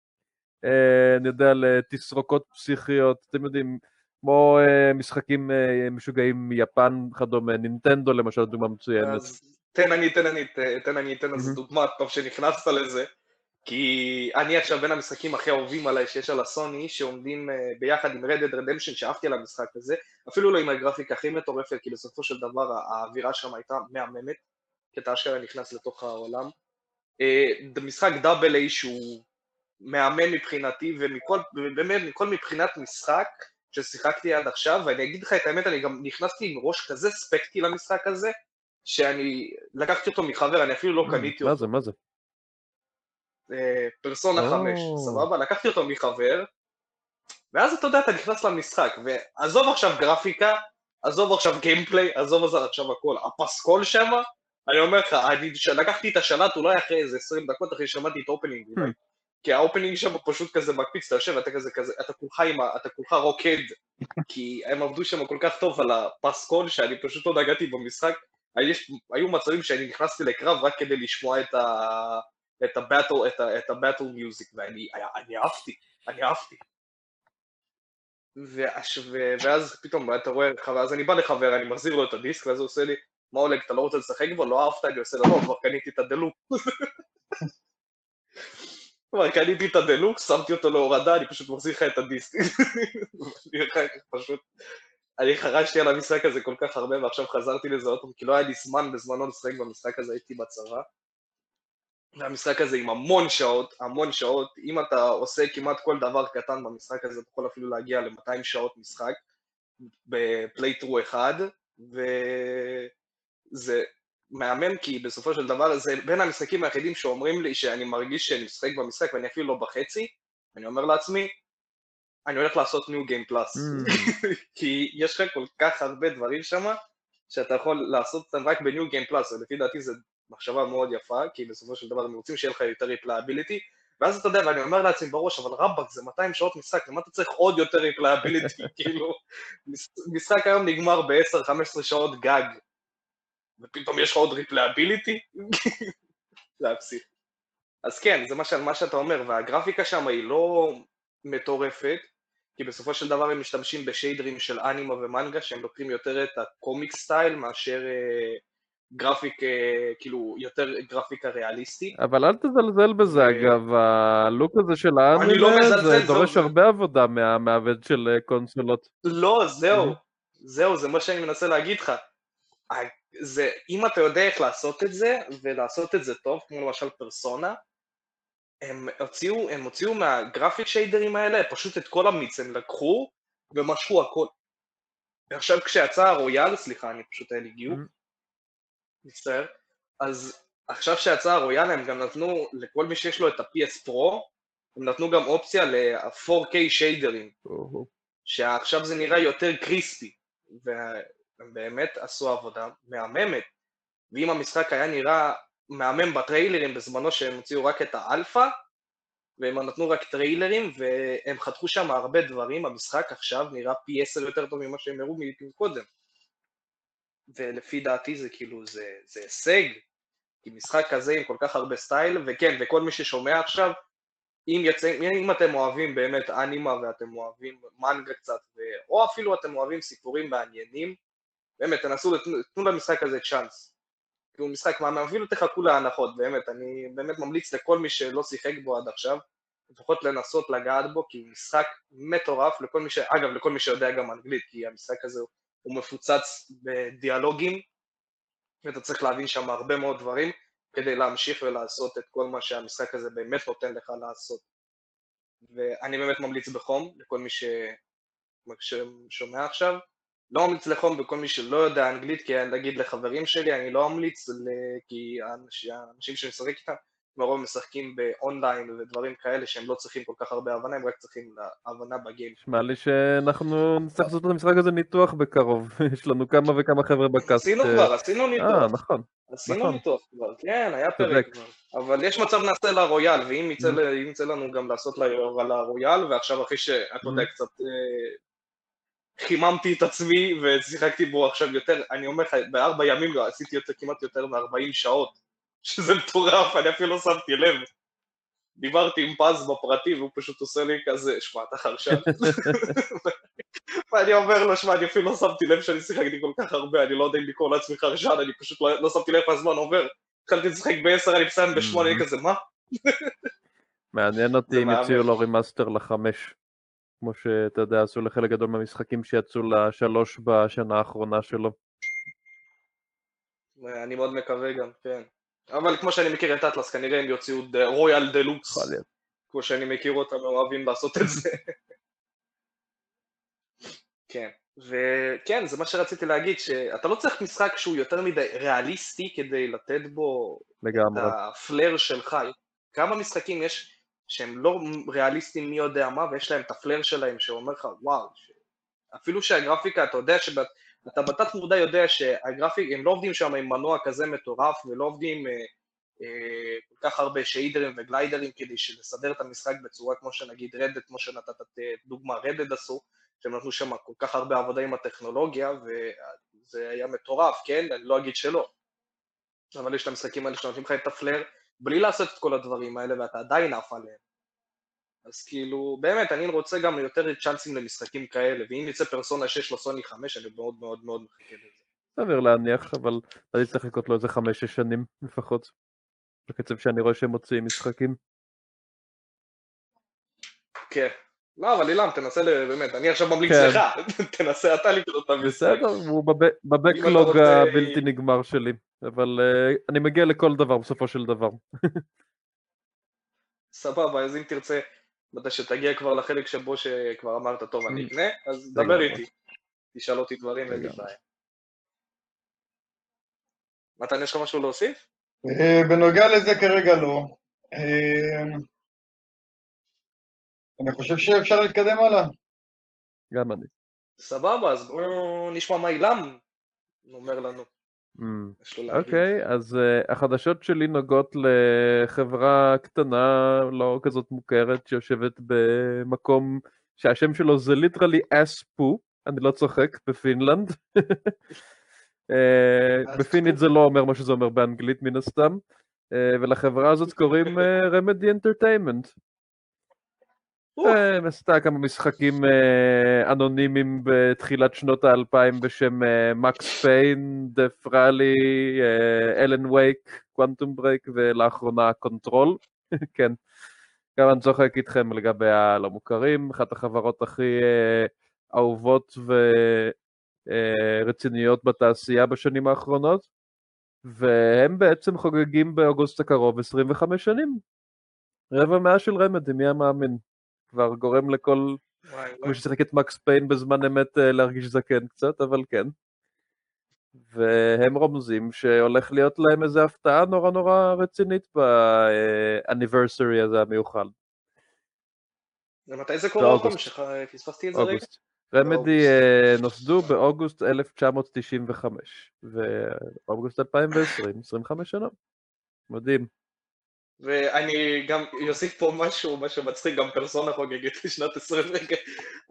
אני יודע, לתסרוקות פסיכיות, אתם יודעים, כמו אה, משחקים אה, משוגעים מיפן וכדומה, נינטנדו למשל, דוגמה מצוינת. תן אני, תן אני, תן אני, תן איזה דוגמה, טוב שנכנסת לזה, כי אני עכשיו בין המשחקים הכי אהובים עליי שיש על הסוני, שעומדים ביחד עם Red Dead Redemption, שאהבתי על המשחק הזה, אפילו לא עם הגרפיקה הכי מטורפת, כי בסופו של דבר האווירה שם הייתה מהממת, כי אתה אשכרה נכנס לתוך העולם. משחק דאבל איי שהוא מאמן מבחינתי, ומכל, באמת מכל מבחינת משחק ששיחקתי עד עכשיו, ואני אגיד לך את האמת, אני גם נכנסתי עם ראש כזה ספקטי למשחק הזה, שאני לקחתי אותו מחבר, אני אפילו לא mm, קניתי אותו. מה זה, מה זה? אה, פרסונה 5, סבבה? לקחתי אותו מחבר, ואז אתה יודע, אתה נכנס למשחק, ועזוב עכשיו גרפיקה, עזוב עכשיו gameplay, עזוב עכשיו הכל, הפסקול שם, אני אומר לך, אני לקחתי את השלט אולי אחרי איזה 20 דקות אחרי ששמעתי את opening, hmm. כי ה opening שם פשוט כזה מקפיץ, אתה יושב, אתה כזה כזה, אתה כולך עם ה... אתה כולך רוקד, כי הם עבדו שם כל כך טוב על הפסקול, שאני פשוט לא נגעתי במשחק. יש, היו מצבים שאני נכנסתי לקרב רק כדי לשמוע את ה... את הבטל, את, ה, את הבטל מיוזיק, ואני אני אהבתי, אני אהבתי. ואז, ואז פתאום אתה רואה, אז אני בא לחבר, אני מחזיר לו את הדיסק, ואז הוא עושה לי, מה אולג, אתה לא רוצה לשחק בו? לא אהבת? אני עושה לו, לא, כבר קניתי את הדלוק. כלומר, קניתי את הדלוקס, שמתי אותו להורדה, אני פשוט מחזיר לך את הדיסק. אני אחר כך פשוט... אני חרשתי על המשחק הזה כל כך הרבה, ועכשיו חזרתי לזה עוד פעם, כי לא היה לי זמן בזמנו לשחק במשחק הזה, הייתי בצבא. והמשחק הזה עם המון שעות, המון שעות, אם אתה עושה כמעט כל דבר קטן במשחק הזה, אתה יכול אפילו להגיע ל-200 שעות משחק בפלייטרו אחד, וזה מהמם כי בסופו של דבר זה בין המשחקים היחידים שאומרים לי שאני מרגיש שאני משחק במשחק ואני אפילו לא בחצי, אני אומר לעצמי, אני הולך לעשות new game plus. כי יש לך כל כך הרבה דברים שם, שאתה יכול לעשות אותם רק ב new game plus, ולפי דעתי זו מחשבה מאוד יפה, כי בסופו של דבר הם רוצים שיהיה לך יותר replayability, ואז אתה יודע, ואני אומר לעצמי בראש, אבל רבאק זה 200 שעות משחק, למה אתה צריך עוד יותר replayability? כאילו, משחק היום נגמר ב-10-15 שעות גג, ופתאום יש לך עוד replayability, זה היה פסיכי. אז כן, זה מה, ש... מה שאתה אומר, והגרפיקה שם היא לא מטורפת, כי בסופו של דבר הם משתמשים בשיידרים של אנימה ומנגה, שהם לוקחים יותר את הקומיק סטייל מאשר אה, גרפיק, אה, כאילו, יותר גרפיקה ריאליסטית. אבל אל תזלזל בזה, אה, אגב, הלוק הזה של האנימה, לא זה דורש זה... הרבה עבודה מהמעבד של אה, קונסולות. לא, זהו, זהו, זה מה שאני מנסה להגיד לך. זה, אם אתה יודע איך לעשות את זה, ולעשות את זה טוב, כמו למשל פרסונה, הם הוציאו, הם הוציאו מהגרפיק שיידרים האלה פשוט את כל המיץ, הם לקחו ומשכו הכל. ועכשיו כשיצא הרויאל, סליחה, אני פשוט היה לי גיוק, mm-hmm. מצטער, אז עכשיו שיצא הרויאל הם גם נתנו, לכל מי שיש לו את ה-PS Pro, הם נתנו גם אופציה ל-4K שיידרים, שעכשיו זה נראה יותר crispy, והם באמת עשו עבודה מהממת, ואם המשחק היה נראה מהמם בטריילרים בזמנו שהם הוציאו רק את האלפא, והם נתנו רק טריילרים, והם חתכו שם הרבה דברים, המשחק עכשיו נראה פי עשר יותר טוב ממה שהם הראו מקודם. ולפי דעתי זה כאילו, זה, זה הישג, כי משחק כזה עם כל כך הרבה style, וכן, וכל מי ששומע עכשיו, אם, יצא, אם אתם אוהבים באמת אנימה ואתם אוהבים מנגה קצת. או אפילו אתם אוהבים סיפורים מעניינים, באמת, תנסו, תנו למשחק הזה צ'אנס. כי הוא משחק מאמן, אפילו תחכו להנחות, באמת, אני באמת ממליץ לכל מי שלא שיחק בו עד עכשיו, לפחות לנסות לגעת בו, כי הוא משחק מטורף לכל מי ש... אגב, לכל מי שיודע גם אנגלית, כי המשחק הזה הוא מפוצץ בדיאלוגים, ואתה צריך להבין שם הרבה מאוד דברים, כדי להמשיך ולעשות את כל מה שהמשחק הזה באמת נותן לך לעשות. ואני באמת ממליץ בחום לכל מי ששומע עכשיו, לא ממליץ לחום בכל מי שלא יודע אנגלית, כי נגיד לחברים שלי, אני לא אמליץ, כי האנשים שאני משחק איתם, לרוב משחקים באונליין ודברים כאלה שהם לא צריכים כל כך הרבה הבנה, הם רק צריכים הבנה בגיים. נשמע לי שאנחנו נצטרך לעשות את המשחק הזה ניתוח בקרוב, יש לנו כמה וכמה חבר'ה בקאסט. עשינו כבר, עשינו ניתוח. אה, נכון. עשינו נכון. ניתוח כבר, כן, היה פרק כבר. אבל יש מצב נעשה לרויאל, ואם יצא, mm. לנו גם לעשות לרויאל, ועכשיו אחרי שאתה יודע, mm. קצת אה, חיממתי את עצמי ושיחקתי בו עכשיו יותר, אני אומר לך, בארבע ימים עשיתי יותר, כמעט יותר מ-40 שעות, שזה מטורף, אני אפילו לא שמתי לב. דיברתי עם פז בפרטי והוא פשוט עושה לי כזה, שמע, אתה חרשן. ואני אומר לו, שמע, אני אפילו לא שמתי לב שאני שיחקתי כל כך הרבה, אני לא יודע אם לקרוא לעצמי חרשן, אני פשוט לא, לא שמתי לב איך הזמן עובר. התחלתי לשחק ב-10, אני מסיים ב-8, אני כזה, מה? מעניין אותי אם יציעו לו remaster לחמש. כמו שאתה יודע, עשו לחלק גדול מהמשחקים שיצאו לשלוש בשנה האחרונה שלו. אני מאוד מקווה גם, כן. אבל כמו שאני מכיר את אטלס, כנראה הם יוציאו Royal Deluxe. כמו שאני מכיר אותם, הם אוהבים לעשות את זה. כן. וכן, זה מה שרציתי להגיד, שאתה לא צריך משחק שהוא יותר מדי ריאליסטי כדי לתת בו לגמרי. את ה flair שלך. כמה משחקים יש שהם לא ריאליסטיים מי יודע מה, ויש להם את הפלר שלהם שאומר לך, וואו, ש... אפילו שהגרפיקה, אתה יודע שאתה בתת מודע יודע שהגרפיק, הם לא עובדים שם עם מנוע כזה מטורף, ולא עובדים אה, אה, כל כך הרבה שיידרים וגליידרים כדי לסדר את המשחק בצורה כמו שנגיד רדד, כמו שנתת דוגמה רדד עשו, שהם נתנו שם כל כך הרבה עבודה עם הטכנולוגיה, וזה היה מטורף, כן? אני לא אגיד שלא. אבל יש את המשחקים האלה שנותנים לך את הפלר, בלי לעשות את כל הדברים האלה ואתה עדיין עף עליהם. אז כאילו, באמת, אני רוצה גם יותר צ'אנסים למשחקים כאלה, ואם יצא פרסונה 6 לו סוני 5, אני מאוד מאוד מאוד מחכה לזה. סביר להניח, אבל אני צריך לחכות לו איזה 5-6 שנים לפחות, בקצב שאני רואה שהם מוציאים משחקים. כן. לא, אבל אילם, תנסה, באמת, אני עכשיו ממליץ כן. לך, תנסה אתה לקרוא את המשחק. בסדר, הוא בבקלוג הבלתי נגמר שלי. אבל uh, אני מגיע לכל דבר בסופו של דבר. סבבה, אז אם תרצה, מתי שתגיע כבר לחלק שבו שכבר אמרת, טוב, אני אקנה, אז דבר איתי. תשאל אותי דברים, אין לי בעיה. מתן, יש לך משהו להוסיף? אה, בנוגע לזה כרגע לא. אני חושב שאפשר להתקדם הלאה. גם אני. סבבה, אז בואו נשמע מה אילם אומר לנו. אוקיי, okay, אז uh, החדשות שלי נוגעות לחברה קטנה, לא כזאת מוכרת, שיושבת במקום שהשם שלו זה literally אספו, אני לא צוחק, בפינלנד. uh, בפינית זה לא אומר מה שזה אומר באנגלית מן הסתם, uh, ולחברה הזאת קוראים Remedy Entertainment. אה, עשתה כמה משחקים אה, אנונימיים בתחילת שנות האלפיים בשם Max Payne, Death Rally, Alan Wake, Quantum Break ולאחרונה Control. כן, גם אני צוחק איתכם לגבי הלא מוכרים, אחת החברות הכי אה, אהובות ורציניות בתעשייה בשנים האחרונות, והם בעצם חוגגים באוגוסט הקרוב 25 שנים. רבע מאה של רמדי, מי המאמין? כבר גורם לכל, כמו ששיחק את מקס פיין בזמן אמת אה, להרגיש זקן קצת, אבל כן. והם רומזים שהולך להיות להם איזו הפתעה נורא נורא רצינית באניברסרי הזה המיוחד. ומתי זה קורה עוד פעם? שפספסתי את זה רגע? רמדי אה, נוסדו באוגוסט 1995, ואוגוסט 2020, 25 שנה. מדהים. ואני גם אוסיף פה משהו, משהו מצחיק, גם פרסונה חוגגת לשנת 20,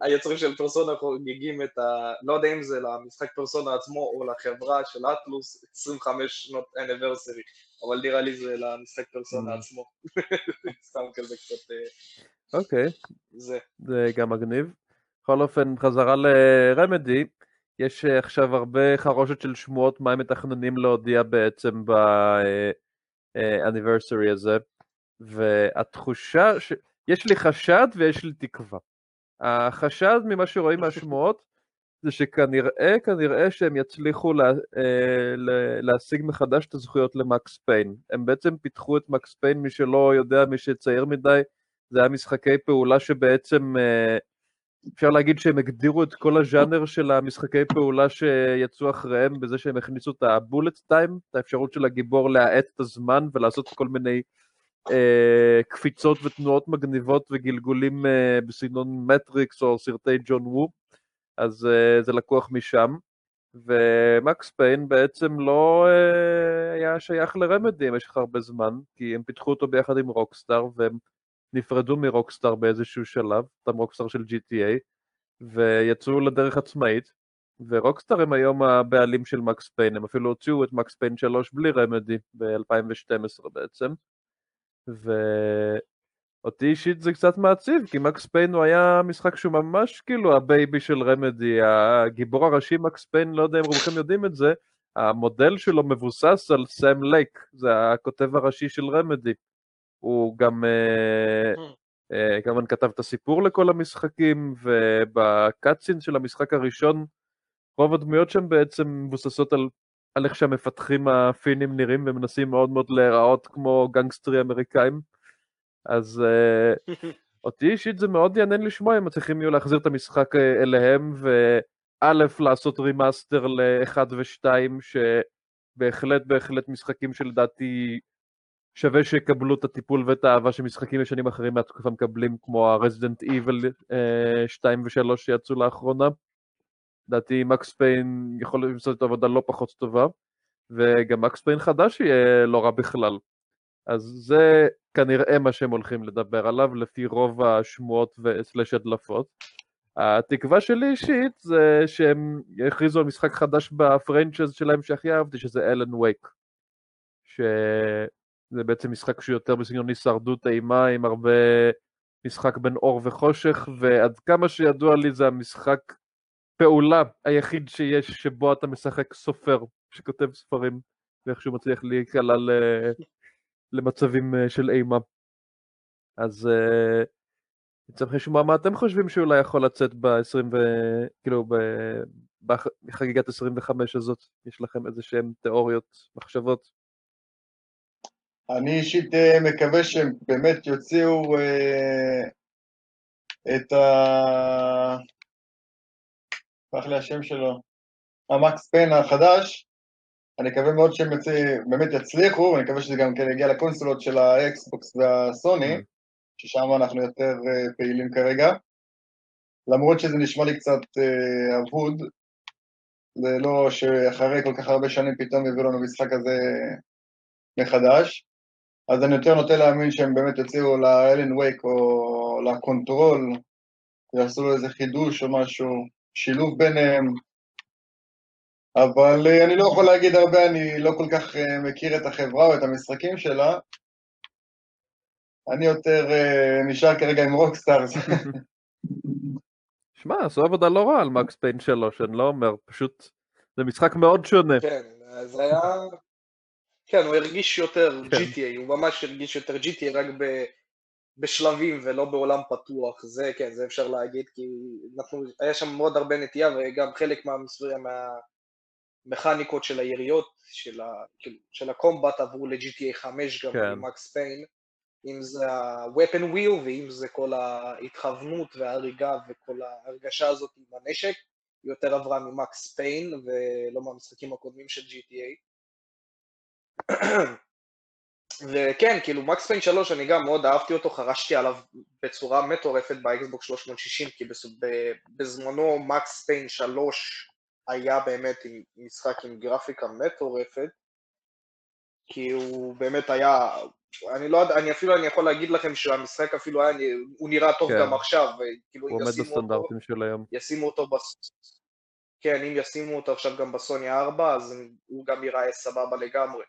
היוצרים של פרסונה חוגגים את ה... לא יודע אם זה למשחק פרסונה עצמו או לחברה של אטלוס, 25 שנות אניברסרי, אבל נראה לי זה למשחק פרסונה mm. עצמו. סתם כזה קצת... אה, אוקיי, זה. זה גם מגניב. בכל אופן, חזרה לרמדי, יש אה, עכשיו הרבה חרושת של שמועות מה הם מתכננים להודיע בעצם ב... האניברסרי הזה, והתחושה, ש... יש לי חשד ויש לי תקווה. החשד ממה שרואים מהשמועות זה שכנראה, כנראה שהם יצליחו לה, אה, להשיג מחדש את הזכויות למקס פיין. הם בעצם פיתחו את מקס פיין, מי שלא יודע, מי שצעיר מדי, זה היה משחקי פעולה שבעצם אה, אפשר להגיד שהם הגדירו את כל הז'אנר של המשחקי פעולה שיצאו אחריהם בזה שהם הכניסו את הבולט טיים, את האפשרות של הגיבור להאט את הזמן ולעשות כל מיני אה, קפיצות ותנועות מגניבות וגלגולים אה, בסגנון מטריקס או סרטי ג'ון וו, אז אה, זה לקוח משם. ומקס פיין בעצם לא אה, היה שייך לרמדי במשך הרבה זמן, כי הם פיתחו אותו ביחד עם רוקסטאר והם נפרדו מרוקסטאר באיזשהו שלב, אותם רוקסטאר של GTA, ויצאו לדרך עצמאית, ורוקסטאר הם היום הבעלים של מקס פיין, הם אפילו הוציאו את מקס פיין 3 בלי רמדי ב-2012 בעצם, ואותי אישית זה קצת מעציב, כי מקס פיין הוא היה משחק שהוא ממש כאילו הבייבי של רמדי, הגיבור הראשי מקס פיין, לא יודע אם רובכם יודעים את זה, המודל שלו מבוסס על סאם לייק, זה הכותב הראשי של רמדי. הוא גם אה, אה, כמובן כתב את הסיפור לכל המשחקים, וב cutscene של המשחק הראשון, רוב הדמויות שם בעצם מבוססות על, על איך שהמפתחים הפינים נראים ומנסים מאוד מאוד להיראות כמו גנגסטרים אמריקאים. אז uh, אותי אישית זה מאוד יעניין לשמוע אם מצליחים יהיו להחזיר את המשחק אליהם, וא' לעשות remaster ל-1 ו-2, שבהחלט בהחלט משחקים שלדעתי שווה שיקבלו את הטיפול ואת האהבה שמשחקים ישנים אחרים מהתקופה מקבלים, כמו ה-Resident Evil 2 ו-3 שיצאו לאחרונה. לדעתי מקס פיין יכול לעשות את העבודה לא פחות טובה, וגם מקס פיין חדש יהיה לא רע בכלל. אז זה כנראה מה שהם הולכים לדבר עליו, לפי רוב השמועות וסלש הדלפות. התקווה שלי אישית זה שהם יכריזו על משחק חדש בפרנצ'ז שלהם שהכי אהבתי, שזה אלן וייק. ש... זה בעצם משחק שהוא יותר בסגנון הישרדות אימה עם הרבה משחק בין אור וחושך, ועד כמה שידוע לי זה המשחק פעולה היחיד שיש שבו אתה משחק סופר שכותב ספרים, ואיכשהו מצליח להיקלע למצבים אה, של אימה. אז אה, צריך לשמוע מה אתם חושבים שאולי יכול לצאת ב-20 ו... כאילו בחגיגת 25 הזאת, יש לכם איזה שהם תיאוריות, מחשבות? אני אישית אה, מקווה שהם באמת יוציאו אה, את ה... ברח לי השם שלו, המקס פן החדש, אני מקווה מאוד שהם יצא, באמת יצליחו, ואני מקווה שזה גם כן יגיע לקונסולות של האקסבוקס והסוני, mm. ששם אנחנו יותר אה, פעילים כרגע. למרות שזה נשמע לי קצת אה, אבוד, זה לא שאחרי כל כך הרבה שנים פתאום יביאו לנו משחק כזה מחדש. אז אני יותר נוטה להאמין שהם באמת יוציאו ל-Alan Wake או ל-Control, יעשו לו איזה חידוש או משהו, שילוב ביניהם. אבל אה, אני לא יכול להגיד הרבה, אני לא כל כך אה, מכיר את החברה או את המשחקים שלה. אני יותר אה, נשאר כרגע עם Rockstars. שמע, עשו עבודה לא רעה על Max Payne 3, אני לא אומר, פשוט זה משחק מאוד שונה. כן, זה היה כן, הוא הרגיש יותר כן. GTA, הוא ממש הרגיש יותר GTA רק ב, בשלבים ולא בעולם פתוח, זה כן, זה אפשר להגיד, כי אנחנו, היה שם מאוד הרבה נטייה וגם חלק מהמסורים, מהמכניקות של היריות, של, ה, כאילו, של הקומבט עברו ל-GTA 5 גם כן. עם מקס פיין, אם זה ה-weapon wheel ואם זה כל ההתכוונות וההריגה וכל ההרגשה הזאת עם הנשק, יותר עברה מ-Max Payne ולא מהמשחקים הקודמים של GTA. וכן, כאילו Max Payne 3 אני גם מאוד אהבתי אותו, חרשתי עליו בצורה מטורפת ב-Xbox 360, כי בזמנו Max Payne 3 היה באמת עם משחק עם גרפיקה מטורפת, כי הוא באמת היה, אני לא יודע, אני אפילו אני יכול להגיד לכם שהמשחק אפילו היה, הוא נראה טוב כן. גם עכשיו, וכאילו אם ישימו אותו, של היום. ישימו אותו, בס... כן, אם ישימו אותו עכשיו גם בסוני 4, אז הוא גם ייראה סבבה לגמרי.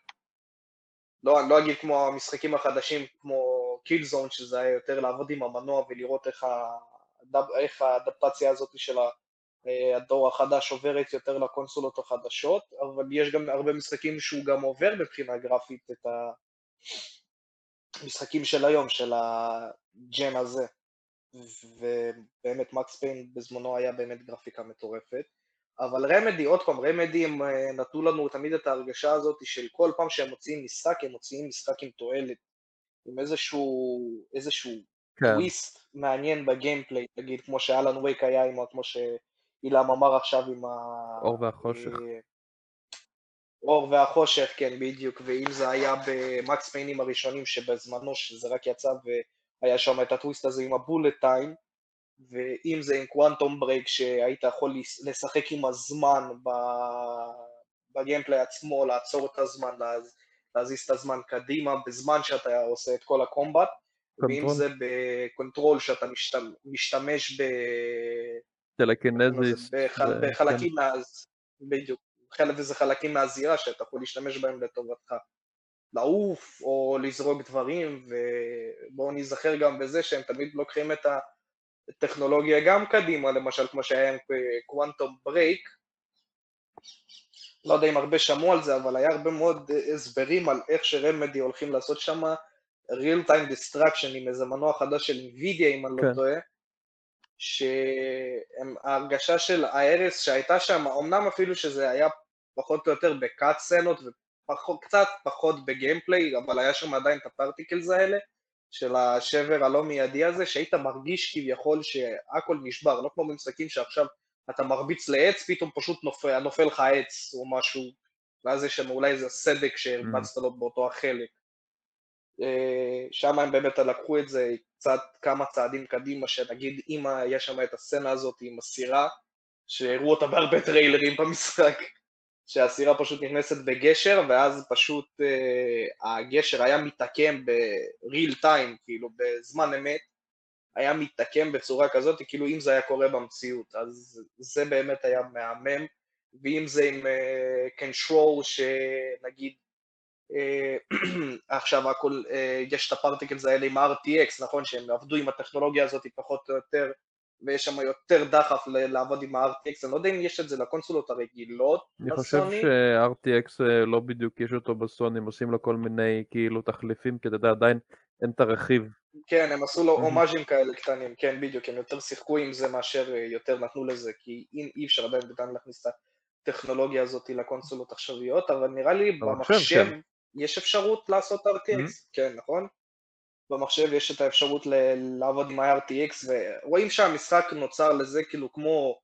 לא, אני לא אגיד כמו המשחקים החדשים כמו קילזון, שזה היה יותר לעבוד עם המנוע ולראות איך, הדפ, איך האדפטציה הזאת של הדור החדש עוברת יותר לקונסולות החדשות, אבל יש גם הרבה משחקים שהוא גם עובר מבחינה גרפית את המשחקים של היום, של הג'ן הזה. ובאמת מקס פיין בזמנו היה באמת גרפיקה מטורפת. אבל רמדי, עוד פעם, רמדי הם אה, נתנו לנו תמיד את ההרגשה הזאת של כל פעם שהם מוציאים משחק, הם מוציאים משחק עם תועלת, עם איזשהו, איזשהו כן. טוויסט מעניין בגיימפליי, נגיד כמו שאלן וייק היה עם, כמו שאילם אמר עכשיו עם ה... אור והחושך. אה, אור והחושך, כן, בדיוק, ואם זה היה ב-Max Payneים הראשונים שבזמנו, שזה רק יצא והיה שם את ה-twist הזה עם ה-bullet time, ואם זה עם Quantum Break שהיית יכול לשחק עם הזמן ב-gameplay עצמו, לעצור את הזמן, להזיז את הזמן קדימה בזמן שאתה עושה את כל ה-combat, ואם זה ב-Control שאתה משתמש ב... טלקינזיס. בחלקים מה... בדיוק, וזה חלקים מהזירה שאתה יכול להשתמש בהם לטובתך. לעוף או לזרוק דברים, ובואו נזכר גם בזה שהם תמיד לוקחים את ה... טכנולוגיה גם קדימה, למשל כמו שהיה עם Quantum Break, לא יודע אם הרבה שמעו על זה, אבל היה הרבה מאוד הסברים על איך ש-Remedy הולכים לעשות שם real time destruction עם איזה מנוע חדש של NVIDIA, אם אני לא כן. לא טועה, שההרגשה של ההרס שהייתה שם, אמנם אפילו שזה היה פחות או יותר בקאט סצנות וקצת פחות בגיימפליי, אבל היה שם עדיין את הפרטיקלס האלה, של השבר הלא מיידי הזה, שהיית מרגיש כביכול שהכל נשבר, לא כמו במשחקים שעכשיו אתה מרביץ לעץ, פתאום פשוט נופל, נופל לך עץ או משהו, ואז יש שם אולי איזה סדק שהרבצת לו באותו החלק. אה, שם הם באמת לקחו את זה קצת כמה צעדים קדימה, שנגיד אם היה שם את הסצנה הזאת עם הסירה, שהראו אותה בהרבה טריילרים במשחק, שהסירה פשוט נכנסת בגשר, ואז פשוט uh, הגשר היה מתעקם ב-real time, כאילו בזמן אמת, היה מתעקם בצורה כזאת, כאילו אם זה היה קורה במציאות, אז זה באמת היה מהמם, ואם זה עם uh, control שנגיד uh, עכשיו הכל, uh, יש את הפרטיקלס האלה עם RTX, נכון, שהם עבדו עם הטכנולוגיה הזאת פחות או יותר ויש שם יותר דחף לעבוד עם ה-RTX, אני לא יודע אם יש את זה לקונסולות הרגילות אני חושב ש-RTX אה, לא בדיוק יש אותו בסוני, הם עושים לו כל מיני כאילו תחליפים, כי אתה יודע, עדיין אין את הרכיב. כן, הם עשו לו הומאז'ים כאלה קטנים, כן, בדיוק, הם יותר שיחקו עם זה מאשר אה, יותר נתנו לזה, כי אי אפשר עדיין בינתיים להכניס את הטכנולוגיה הזאת לקונסולות עכשוויות, אבל נראה לי במחשב. יש אפשרות לעשות RTX, כן, נכון? במחשב יש את האפשרות ל- לעבוד עם ה-RTX ורואים שהמשחק נוצר לזה כאילו כמו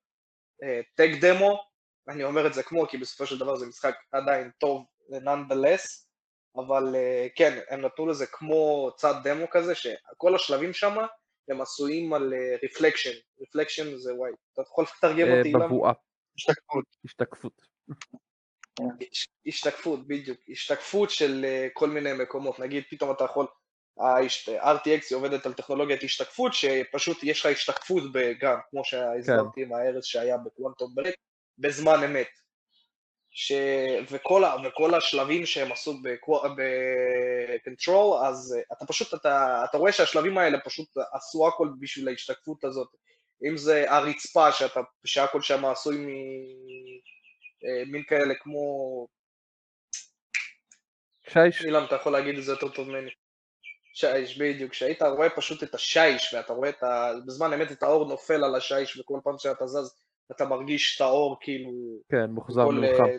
tech uh, demo, אני אומר את זה כמו כי בסופו של דבר זה משחק עדיין טוב nonetheless, אבל uh, כן, הם נתנו לזה כמו tech demo כזה, שכל השלבים שם הם עשויים על reflection, uh, reflection זה וואי, אתה יכול לתרגם אותי? בבואה. השתקפות. השתקפות. השתקפות, בדיוק, השתקפות של כל מיני מקומות, נגיד פתאום אתה יכול ה-RTX עובדת על טכנולוגיית השתקפות, שפשוט יש לך השתקפות גם, כמו שהסברתי כן. עם ההרס שהיה בקוונטום ברק, בזמן אמת. ש... וכל, ה... וכל השלבים שהם עשו ב-control, אז אתה פשוט, אתה, אתה רואה שהשלבים האלה פשוט עשו הכל בשביל ההשתקפות הזאת. אם זה הרצפה, שאתה, שהכל שם עשוי ממין אה, כאלה כמו... שיש. אילן, אתה יכול להגיד את זה יותר טוב ממני. שיש, בדיוק, כשהיית רואה פשוט את השיש ואתה רואה את ה... בזמן אמת את האור נופל על השיש וכל פעם שאתה זז אתה מרגיש את האור כאילו... כן, מוחזר ממך. אה,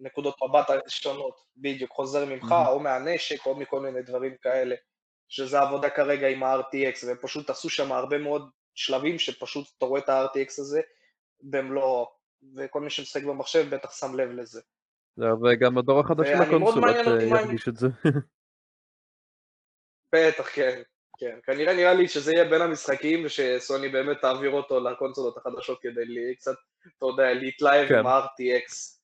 נקודות מבט שונות, בדיוק, חוזר ממך mm-hmm. או מהנשק או מכל מיני דברים כאלה, שזה עבודה כרגע עם ה-RTX, והם פשוט עשו שם הרבה מאוד שלבים שפשוט אתה רואה את ה-RTX הזה במלוא וכל מי שמשחק במחשב בטח שם לב לזה. וגם הדור החדש של הקונסולות אה, ירגיש את זה. בטח, כן, כן. כנראה נראה לי שזה יהיה בין המשחקים, ושסוני באמת תעביר אותו לקונסולות החדשות כדי לי, קצת, אתה יודע, להתלהב כן. עם ה-RTX.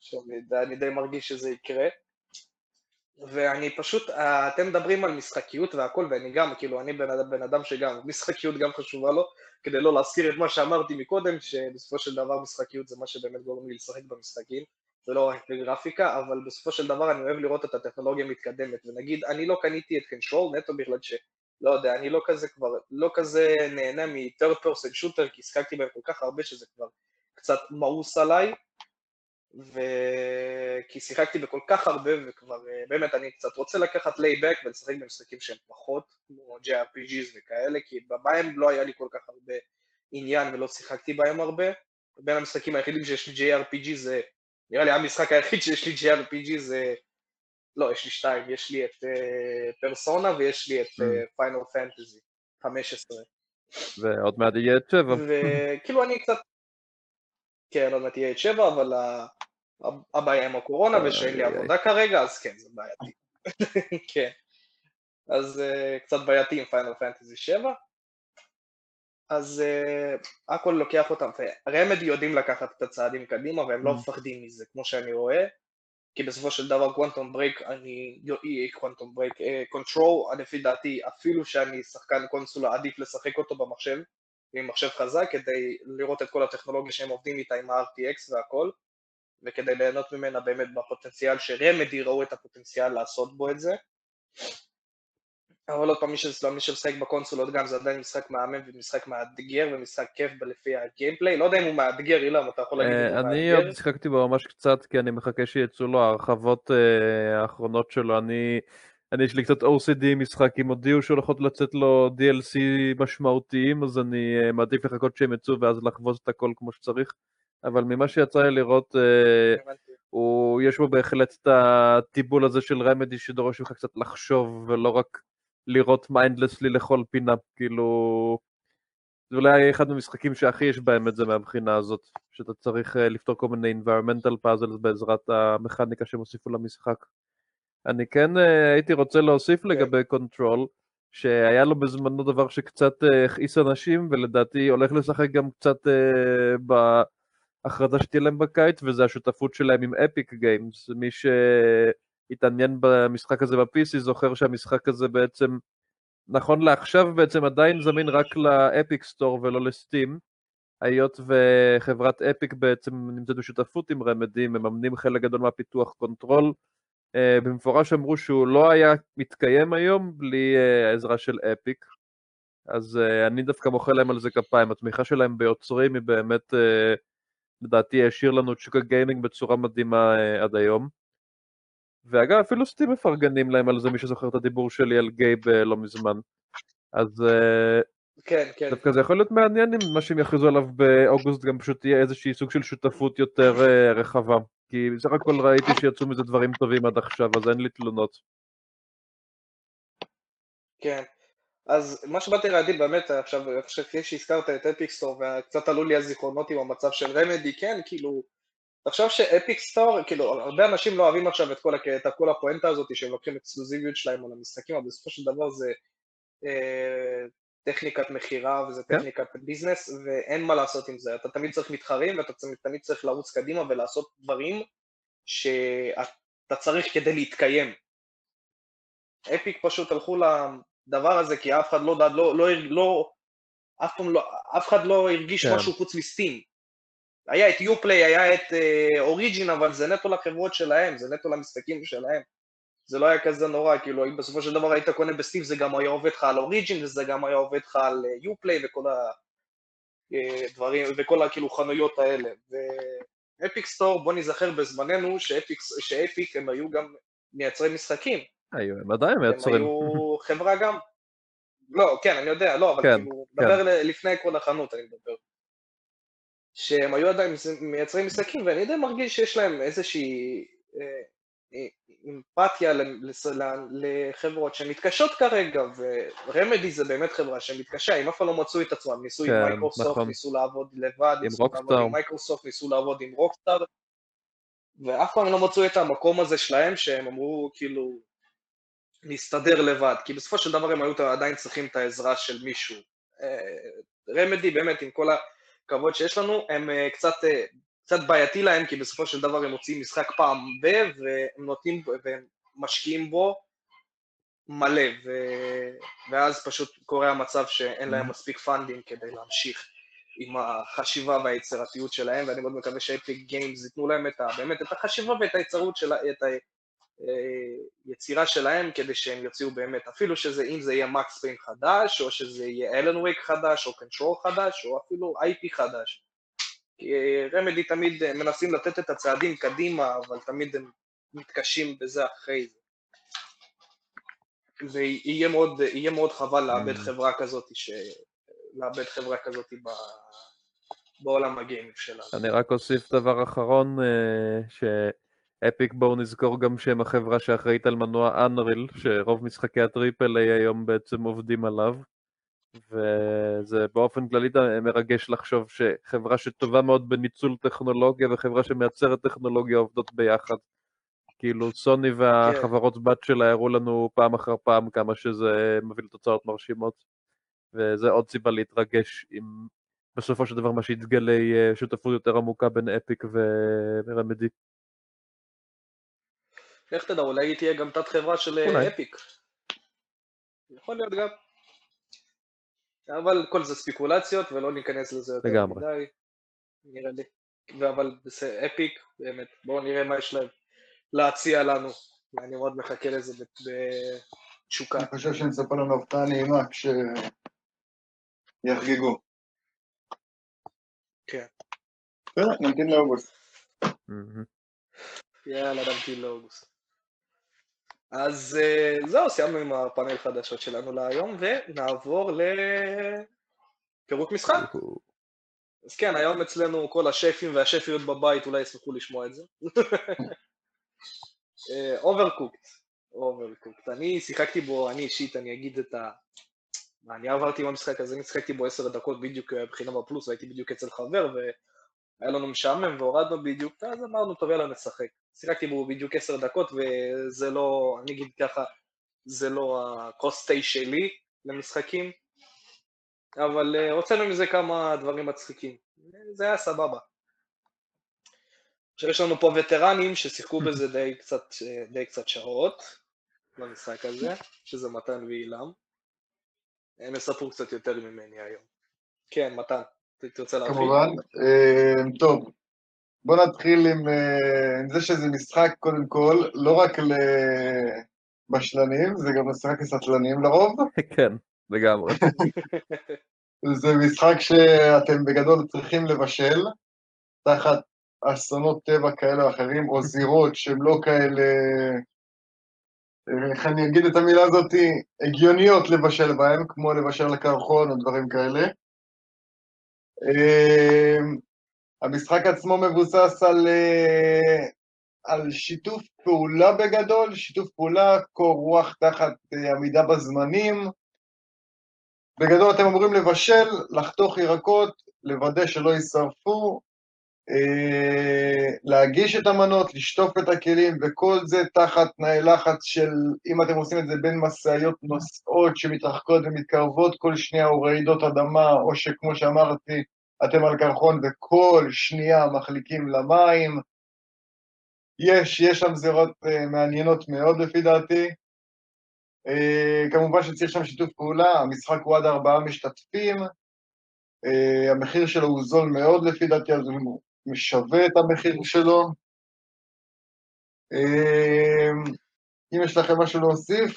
שאני די- אני די מרגיש שזה יקרה. ואני פשוט, אה, אתם מדברים על משחקיות והכל, ואני גם, כאילו, אני בן בן אדם שגם, משחקיות גם חשובה לו, כדי לא להזכיר את מה שאמרתי מקודם, שבסופו של דבר משחקיות זה מה שבאמת גורם לי לשחק במשחקים, זה לא רק גרפיקה, אבל בסופו של דבר אני אוהב לראות את הטכנולוגיה מתקדמת, ונגיד, אני לא קניתי את Control נטו בגלל ש... לא יודע, אני לא כזה כבר, לא כזה נהנה מ-third person shooter, כי שיחקתי בהם כל כך הרבה שזה כבר קצת מאוס עליי, ו... כי שיחקתי בכל כך הרבה, וכבר אה, באמת אני קצת רוצה לקחת laid back ולשחק במשחקים שהם פחות, כמו JRPGs וכאלה, כי בהם לא היה לי כל כך הרבה עניין ולא שיחקתי בהם הרבה. בין המשחקים היחידים שיש לי JRPG זה, נראה לי המשחק היחיד שיש לי JRPG זה, לא, יש לי שתיים, יש לי את פרסונה ויש לי את פיינל פנטזי 15. ועוד מעט יהיה את שבע. וכאילו אני קצת, כן, עוד מעט יהיה את שבע, אבל ה- הבעיה עם הקורונה ושאין לי עבודה כרגע, אז כן, זה בעייתי. כן. אז אה, קצת בעייתי עם Final Fantasy 7. אז uh, הכל לוקח אותם, ו-Remedy יודעים לקחת את הצעדים קדימה והם לא Mm. מפחדים מזה, כמו שאני רואה, כי בסופו של דבר Quantum Break, אני, Quantum Break, Control, לפי דעתי, אפילו שאני שחקן קונסולה, עדיף לשחק אותו במחשב, עם מחשב חזק, כדי לראות את כל הטכנולוגיה שהם עובדים איתה עם ה-RTX והכל, וכדי ליהנות ממנה באמת בפוטנציאל ש-Remedy ראו את הפוטנציאל לעשות בו את זה. אבל עוד פעם, מי מי שמשחק בקונסולות גם זה עדיין משחק מהמם ומשחק מאתגר ומשחק כיף לפי הגיימפליי, לא יודע אם הוא מאתגר, אילם, אתה יכול להגיד אם אה, הוא אני מאתגר? עוד שיחקתי בו ממש קצת, כי אני מחכה שיצאו לו ההרחבות אה, האחרונות שלו. אני, אני יש לי קצת OCD משחק, אם הודיעו שהולכות לצאת לו DLC משמעותיים, אז אני אה, מעדיף לחכות שהם יצאו ואז לחוות את הכל כמו שצריך. אבל ממה שיצא לי לראות. הוא, יש בו בהחלט את הטיבול הזה של רמדי שדורש ממך קצת לחשוב ולא רק לירות mindlessly לכל פינה, כאילו... זה אולי אחד מהמשחקים שהכי יש בהם את זה מהבחינה הזאת, שאתה צריך אה, לפתור כל מיני environmental puzzles בעזרת המכניקה שהם הוסיפו למשחק. אני כן אה, הייתי רוצה להוסיף לגבי Control, שהיה לו בזמנו דבר שקצת אה, הכעיס אנשים, ולדעתי הולך לשחק גם קצת בהכרזה שתהיה להם בקיץ, וזה השותפות שלהם עם Epic Games. מי שהתעניין במשחק הזה ב-PC זוכר שהמשחק הזה בעצם, נכון לעכשיו בעצם עדיין זמין רק ל-Epic Store ולא ל-Steam. היות וחברת Epic בעצם נמצאת בשותפות עם Remedy, מממנים חלק גדול מהפיתוח Control. Uh, במפורש אמרו שהוא לא היה מתקיים היום בלי uh, העזרה של Epic. אז uh, אני דווקא מוחא להם על זה כפיים, התמיכה שלהם ביוצרים היא באמת, uh, לדעתי, העשיר לנו את שוק הגיימינג בצורה מדהימה uh, עד היום. ואגב, אפילו Steam מפרגנים להם על זה, מי שזוכר את הדיבור שלי על Gabe uh, לא מזמן. אז uh, כן, כן. דווקא זה יכול להיות מעניין אם מה שהם יכריזו עליו באוגוסט גם פשוט יהיה איזושהי סוג של שותפות יותר uh, רחבה. כי בסך הכל ראיתי שיצאו מזה דברים טובים עד עכשיו, אז אין לי תלונות. כן. אז מה שבאתי להגיד באמת עכשיו, עכשיו אחרי שהזכרת את Epic Store וקצת עלו לי הזיכרונות עם המצב של Remedy, כן, כאילו, תחשוב שאפיק סטור, כאילו, הרבה אנשים לא אוהבים עכשיו את כל, את כל הפואנטה הזאת שהם לוקחים אקסקלוסיביות שלהם על המשחקים, אבל בסופו של דבר זה אה, טכניקת מכירה וזה כן. טכניקת ביזנס, ואין מה לעשות עם זה, אתה תמיד צריך מתחרים ואתה תמיד, צריך לרוץ קדימה ולעשות דברים שאתה צריך כדי להתקיים. אפיק פשוט הלכו לדבר הזה כי אף אחד לא, לא, לא, לא, אף פעם לא, אף אחד לא הרגיש כן. משהו חוץ מ-Steam. היה את Uplay, היה את Origin, אבל זה נטו לחברות שלהם, זה נטו למשחקים שלהם. זה לא היה כזה נורא, כאילו אם בסופו של דבר היית קונה ב-Steam זה גם היה עובד לך על Origin וזה גם היה עובד לך על Uplay וכל הדברים, וכל הכאילו חנויות האלה. ו-Epic Store, בוא נזכר בזמננו ש-Epic, ש-Epic הם היו גם מייצרי משחקים. היו, הם עדיין הם מייצרים. היו חברה גם... לא, כן, אני יודע, לא, אבל כן, כאילו, ל- לפני כל החנות, אני מדבר. שהם היו עדיין מייצרים משחקים, ואני די מרגיש שיש להם איזושהי... אה, אה, אמפתיה לחברות שמתקשות כרגע, ו Remedy זה באמת חברה שמתקשה, הם אף פעם לא מצאו את עצמם, ניסו כן, עם מייקרוסופט, נכון. ניסו לעבוד לבד, עם ניסו לעבוד. עם מייקרוסופט, ניסו לעבוד עם Rockstar, ואף פעם לא מצאו את המקום הזה שלהם שהם אמרו כאילו נסתדר לבד, כי בסופו של דבר הם היו עדיין צריכים את העזרה של מישהו. רמדי באמת עם כל הכבוד שיש לנו, הם אה, קצת, אה, קצת בעייתי להם, כי בסופו של דבר הם מוציאים משחק פעם ב, והם נותנים, והם משקיעים בו מלא, ו... ואז פשוט קורה המצב שאין להם מספיק פאנדים כדי להמשיך עם החשיבה והיצירתיות שלהם, ואני מאוד מקווה שאפיק גיימס ייתנו להם את ה... באמת את החשיבה ואת היצירות של... את היצירה שלהם, כדי שהם יוציאו באמת, אפילו שזה, אם זה יהיה מקס פיין חדש, או שזה יהיה אלן וויק חדש, או קנטרול חדש, או אפילו IP חדש. כי רמדי תמיד מנסים לתת את הצעדים קדימה, אבל תמיד הם מתקשים בזה אחרי זה. ויהיה מאוד, מאוד חבל לאבד Mm. חברה כזאת, ש... לאבד חברה כזאת ב... בעולם הגיימינג שלנו. אני רק אוסיף דבר אחרון, אה, שאפיק בואו נזכור גם שהם החברה שאחראית על מנוע אנריל, שרוב משחקי הטריפל איי היום בעצם עובדים עליו, וזה באופן כללי מרגש לחשוב שחברה שטובה מאוד בניצול טכנולוגיה וחברה שמייצרת טכנולוגיה עובדות ביחד. כאילו סוני והחברות בת שלה הראו לנו פעם אחר פעם כמה שזה מביא לתוצאות מרשימות, וזה עוד סיבה להתרגש אם בסופו של דבר מה שיתגלה יהיה שותפות יותר עמוקה בין אפיק ורמדי. איך תדע, אולי היא תהיה גם תת חברה של אולי. אפיק. יכול להיות גם. אבל כל זה ספקולציות ולא ניכנס לזה יותר לגמרי. מדי, נראה לי. אבל בסדר, אפיק, באמת, בואו נראה מה יש להם להציע לנו. אני מאוד מחכה לזה בתשוקה. אני חושב שנצפה לנו הפתעה נעימה כשיחגגו. כן. בסדר, נמתין לאוגוסט. יאללה, נמתין לאוגוסט. אז אה, זהו, סיימנו עם הפאנל חדשות שלנו להיום, ונעבור לפירוק משחק. אז כן, היום אצלנו כל השפים והשפיות בבית אולי ישמחו לשמוע את זה. Overcooked, Overcooked. אני שיחקתי בו, אני אישית, אני אגיד את ה... מה, אני עברתי עם המשחק הזה, אני שיחקתי בו עשר דקות בדיוק אה, בחינה בפלוס, והייתי בדיוק אצל חבר, והיה לנו משעמם והורדנו בדיוק, אז אמרנו, טוב, יאללה, נשחק. שיחקתי בו בדיוק עשר דקות, וזה לא, אני אגיד ככה, זה לא הקוסטי שלי למשחקים, אבל אה, הוצאנו מזה כמה דברים מצחיקים. זה היה סבבה. עכשיו יש לנו פה וטרנים ששיחקו בזה די קצת, די קצת שעות במשחק הזה, שזה מתן ואילם. הם יספרו קצת יותר ממני היום. כן, מתן, תרצה להרחיב? כמובן. אה, טוב, בוא נתחיל עם, אה, עם זה שזה משחק, קודם כל, לא רק לבשלנים, זה גם משחק לסטלנים לרוב. כן, לגמרי. זה משחק שאתם בגדול צריכים לבשל, תחת אסונות טבע כאלה או אחרים, או זירות שהן לא כאלה, איך אני אגיד את המילה הזאת, הגיוניות לבשל בהן, כמו לבשל לקרחון או דברים כאלה. אמ, המשחק עצמו מבוסס על, אה, על שיתוף פעולה בגדול, שיתוף פעולה, קור רוח תחת אה, עמידה בזמנים. בגדול אתם אמורים לבשל, לחתוך ירקות, לוודא שלא יישרפו, להגיש את המנות, לשטוף את הכלים, וכל זה תחת תנאי לחץ של, אם אתם עושים את זה בין משאיות נוסעות שמתרחקות ומתקרבות כל שנייה, או רעידות אדמה, או שכמו שאמרתי, אתם על קרחון וכל שנייה מחליקים למים. יש, יש שם זירות אה, מעניינות מאוד לפי דעתי. אה, כמובן שצריך שם שיתוף פעולה, המשחק הוא עד ארבעה משתתפים, אה, המחיר שלו הוא זול מאוד לפי דעתי, אז משווה את המחיר שלו. אה, אם יש לכם משהו להוסיף,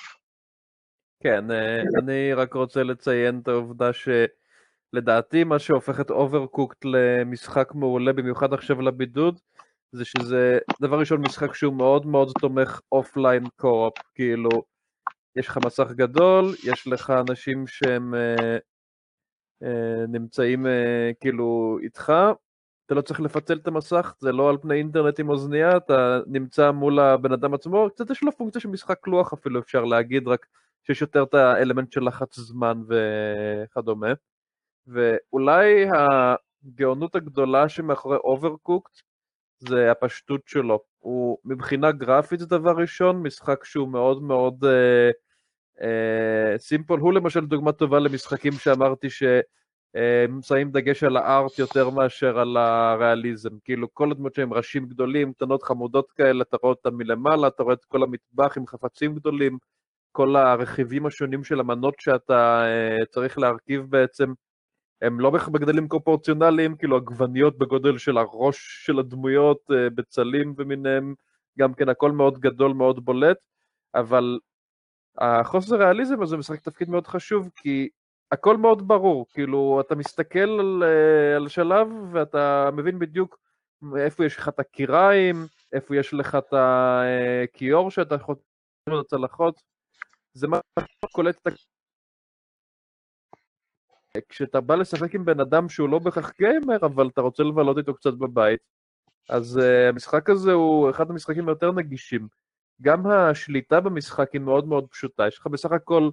כן, אה, אני רק רוצה לציין את העובדה שלדעתי מה שהופך את Overcooked למשחק מעולה, במיוחד עכשיו לבידוד, זה שזה דבר ראשון משחק שהוא מאוד מאוד תומך offline co-op, כאילו יש לך מסך גדול, יש לך אנשים שהם אה, אה, נמצאים אה, כאילו איתך, אתה לא צריך לפצל את המסך, זה לא על פני אינטרנט עם אוזנייה, אתה נמצא מול הבן אדם עצמו, קצת יש לו פונקציה של משחק לוח אפילו אפשר להגיד, רק שיש יותר את האלמנט של לחץ זמן וכדומה. ואולי הגאונות הגדולה שמאחורי Overcooked זה הפשטות שלו. הוא מבחינה גרפית זה דבר ראשון, משחק שהוא מאוד מאוד סימפל. Uh, uh, הוא למשל דוגמה טובה למשחקים שאמרתי ששמים uh, דגש על הארט יותר מאשר על הריאליזם. כאילו כל הדמות שהם ראשים גדולים, קטנות חמודות כאלה, אתה רואה אותם מלמעלה, אתה רואה את כל המטבח עם חפצים גדולים, כל הרכיבים השונים של המנות שאתה uh, צריך להרכיב בעצם. הם לא בגדלים קופורציונליים, כאילו עגבניות בגודל של הראש של הדמויות, אה, בצלים ומיניהם, גם כן הכל מאוד גדול, מאוד בולט, אבל החוסר ריאליזם הזה משחק תפקיד מאוד חשוב, כי הכל מאוד ברור, כאילו אתה מסתכל על, אה, על שלב ואתה מבין בדיוק איפה יש לך את הקיריים, איפה יש לך את הכיור שאתה יכול את הצלחות, זה מה שקולט את כשאתה בא לשחק עם בן אדם שהוא לא בהכרח גיימר, אבל אתה רוצה לבלות איתו קצת בבית, אז uh, המשחק הזה הוא אחד המשחקים היותר נגישים. גם השליטה במשחק היא מאוד מאוד פשוטה, יש לך בסך הכל,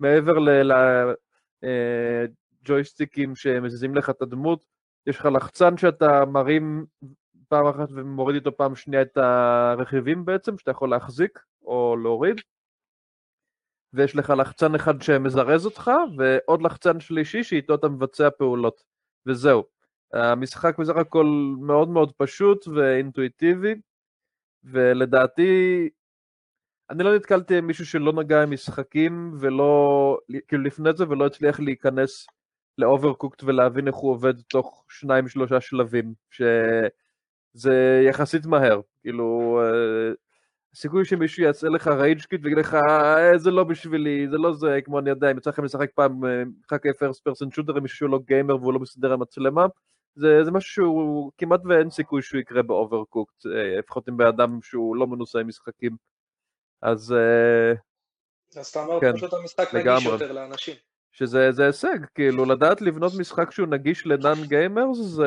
מעבר לג'ויסטיקים uh, שמזיזים לך את הדמות, יש לך לחצן שאתה מרים פעם אחת ומוריד איתו פעם שנייה את הרכיבים בעצם, שאתה יכול להחזיק או להוריד. ויש לך לחצן אחד שמזרז אותך, ועוד לחצן שלישי שאיתו אתה מבצע פעולות. וזהו. המשחק בסך הכל מאוד מאוד פשוט ואינטואיטיבי, ולדעתי, אני לא נתקלתי עם מישהו שלא נגע עם משחקים, ולא, כאילו לפני זה, ולא הצליח להיכנס ל Overcooked ולהבין איך הוא עובד תוך שניים שלושה שלבים, שזה יחסית מהר, כאילו אה, הסיכוי שמישהו יעשה לך rage quit ויגיד לך, אה, זה לא בשבילי, זה לא זה, כמו אני יודע, אם יצא לכם לשחק פעם אה, משחק first person shooter עם מישהו שהוא לא גיימר והוא לא מסתדר עם מצלמה, זה, זה משהו שהוא כמעט ואין סיכוי שהוא יקרה ב Overcooked, אה, לפחות עם בן אדם שהוא לא מנוסה עם משחקים. אז... אז אתה אומר כן, פשוט המשחק נגיש יותר לאנשים. שזה הישג, כאילו לדעת לבנות משחק שהוא נגיש ל non gamers, זה...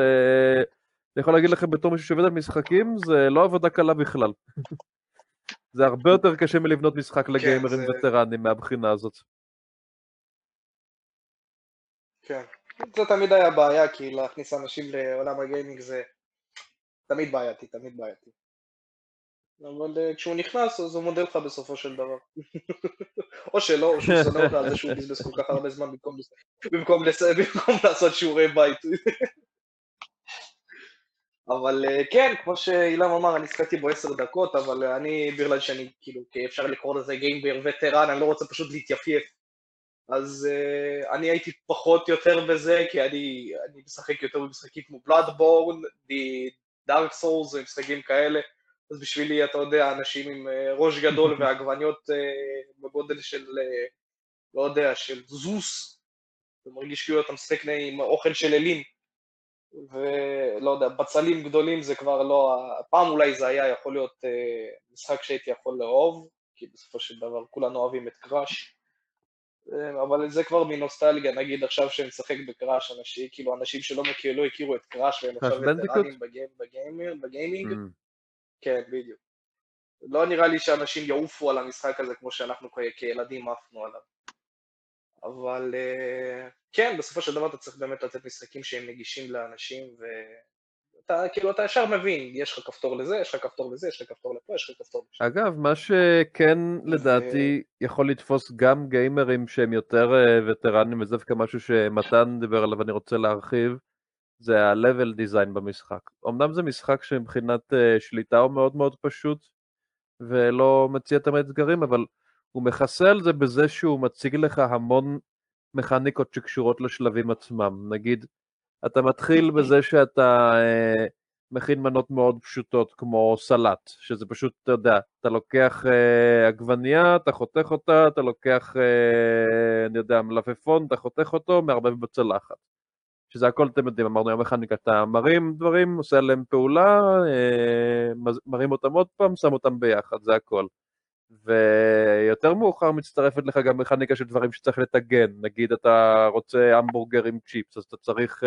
אני יכול להגיד לכם בתור מישהו שעובד על משחקים, זה לא עבודה קלה בכלל. זה הרבה יותר קשה מלבנות משחק כן, לגיימרים זה... וטרנים מהבחינה הזאת. כן, זה תמיד היה בעיה, כי להכניס אנשים לעולם הגיימינג זה תמיד בעייתי, תמיד בעייתי. אבל אה, כשהוא נכנס, אז הוא מודה לך בסופו של דבר. או שלא, או שהוא שונא אותך על זה שהוא בזבז כל כך הרבה זמן במקום, במקום, במקום לעשות שיעורי בית. אבל אה, כן, כמו שאילם אמר, אני שחקתי בו עשר דקות, אבל אני, בגלל שאני, כאילו, אפשר לקרוא לזה גיימבר וטרן, אני לא רוצה פשוט להתייפייף. אז uh, אני הייתי פחות יותר בזה, כי אני, אני משחק יותר במשחקים כמו בלאדבורן, דארק סולס ומשחקים כאלה, אז בשבילי, אתה יודע, אנשים עם uh, ראש גדול ועגבניות uh, בגודל של, uh, לא יודע, של זוס, זה מרגיש כאילו אתה משחק עם אוכל של אלים. ולא יודע, בצלים גדולים זה כבר לא, פעם אולי זה היה יכול להיות אה, משחק שהייתי יכול לאהוב, כי בסופו של דבר כולנו אוהבים את קראש, אה, אבל זה כבר מנוסטלגיה, נגיד עכשיו שאני משחק בקראש, אנשים, כאילו אנשים שלא מכירו, לא הכירו את קראש והם עכשיו וטרנים בגיימינג, mm. כן, בדיוק. לא נראה לי שאנשים יעופו על המשחק הזה כמו שאנחנו כילדים עפנו עליו. אבל אה, כן, בסופו של דבר אתה צריך באמת לתת משחקים שהם נגישים לאנשים, ואתה כאילו, אתה ישר מבין, יש לך כפתור לזה, יש לך כפתור לזה, יש לך כפתור לפה, יש לך כפתור לשם. אגב, מה שכן לדעתי. יכול לתפוס גם גיימרים שהם יותר אה, וטרנים, וזה דווקא משהו שמתן דיבר עליו, אני רוצה להרחיב, זה ה-level design במשחק. אמנם זה משחק שמבחינת uh, שליטה הוא מאוד מאוד פשוט, ולא מציע את האתגרים, אבל הוא מכסה על זה בזה שהוא מציג לך המון מכניקות שקשורות לשלבים עצמם. נגיד, אתה מתחיל בזה שאתה אה, מכין מנות מאוד פשוטות כמו סלט, שזה פשוט, אתה יודע, אתה לוקח אה, עגבנייה, אתה חותך אותה, אתה לוקח, אה, אני יודע, מלפפון, אתה חותך אותו, מערבב בצלחת. שזה הכל אתם יודעים, אמרנו היום מכניקה, אתה מרים דברים, עושה עליהם פעולה, אה, מרים אותם עוד פעם, שם אותם ביחד, זה הכל. ויותר מאוחר מצטרפת לך גם מכניקה של דברים שצריך לטגן, נגיד אתה רוצה המבורגר עם צ'יפס, אז אתה צריך uh,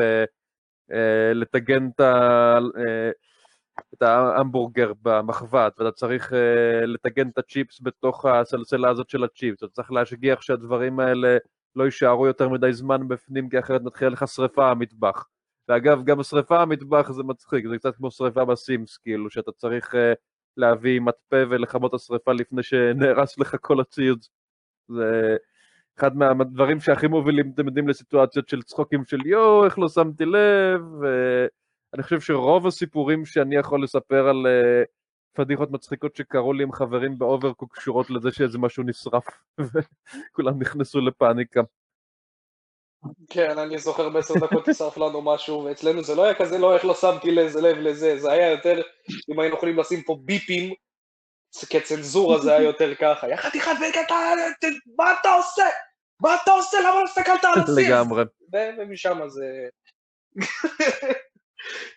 אה, לטגן את, ה, אה, את ההמבורגר במחבת, ואתה צריך אה, לטגן את הצ'יפס בתוך הסלסלה הזאת של הצ'יפס, אתה צריך להשגיח שהדברים האלה לא יישארו יותר מדי זמן בפנים, כי אחרת מתחילה לך שריפה המטבח. ואגב, גם שריפה המטבח זה מצחיק, זה קצת כמו שריפה בסימס, כאילו, שאתה צריך uh, להביא מטפה ולכבות את השריפה לפני שנהרס לך כל הציוד. זה אחד מהדברים שהכי מובילים, אתם יודעים, לסיטואציות של צחוקים של יואו, איך לא שמתי לב, ואני חושב שרוב הסיפורים שאני יכול לספר על uh, פדיחות מצחיקות שקרו לי עם חברים באוברקוק קשורות לזה שאיזה משהו נשרף, וכולם נכנסו לפאניקה. כן, אני זוכר בעשר דקות נשרף לנו משהו, ואצלנו זה לא היה כזה, לא, איך לא שמתי לזה לב לזה, זה היה יותר, אם היינו יכולים לשים פה ביפים, כצנזורה זה היה יותר ככה, יא חתיכת וגתה, מה אתה עושה? מה אתה עושה? למה לא הסתכלת על הסיר? לגמרי. ומשם זה...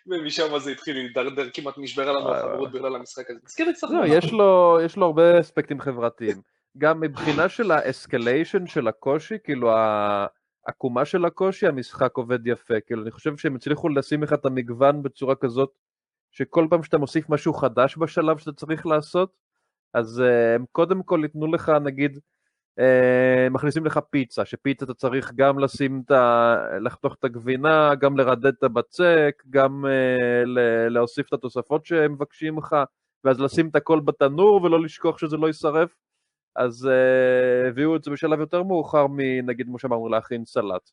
ומשם זה התחיל להידרדר, כמעט נשברה לנו החברות בגלל המשחק הזה. תזכיר לי קצת. לא, יש לו הרבה אספקטים חברתיים. גם מבחינה של האסקליישן של הקושי, כאילו העקומה של הקושי, המשחק עובד יפה. כאילו, אני חושב שהם הצליחו לשים לך את המגוון בצורה כזאת, שכל פעם שאתה מוסיף משהו חדש בשלב שאתה צריך לעשות, אז uh, הם קודם כל ייתנו לך, נגיד, uh, מכניסים לך פיצה, שפיצה אתה צריך גם לשים את ה... לחתוך את הגבינה, גם לרדד את הבצק, גם uh, להוסיף את התוספות שהם מבקשים לך, ואז לשים את הכל בתנור ולא לשכוח שזה לא יישרף. אז uh, הביאו את זה בשלב יותר מאוחר מנגיד כמו שאמרנו להכין סלט.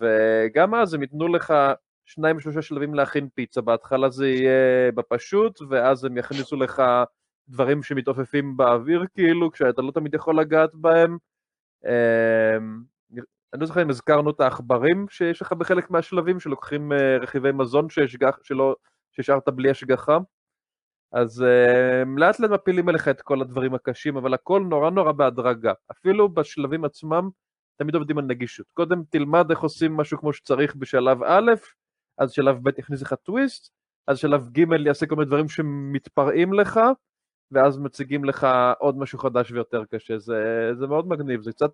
וגם אז הם ייתנו לך שניים שלושה שלבים להכין פיצה, בהתחלה זה יהיה בפשוט ואז הם יכניסו לך דברים שמתעופפים באוויר כאילו, כשאתה לא תמיד יכול לגעת בהם. Uh, אני לא זוכר אם הזכרנו את העכברים שיש לך בחלק מהשלבים שלוקחים uh, רכיבי מזון שהשארת בלי השגחה. אז uh, לאט לאט מפילים אליך את כל הדברים הקשים, אבל הכל נורא נורא בהדרגה. אפילו בשלבים עצמם תמיד עובדים על נגישות. קודם תלמד איך עושים משהו כמו שצריך בשלב א', אז שלב ב' יכניס לך טוויסט, אז שלב ג' יעשה כל מיני דברים שמתפרעים לך, ואז מציגים לך עוד משהו חדש ויותר קשה. זה, זה מאוד מגניב, זה קצת,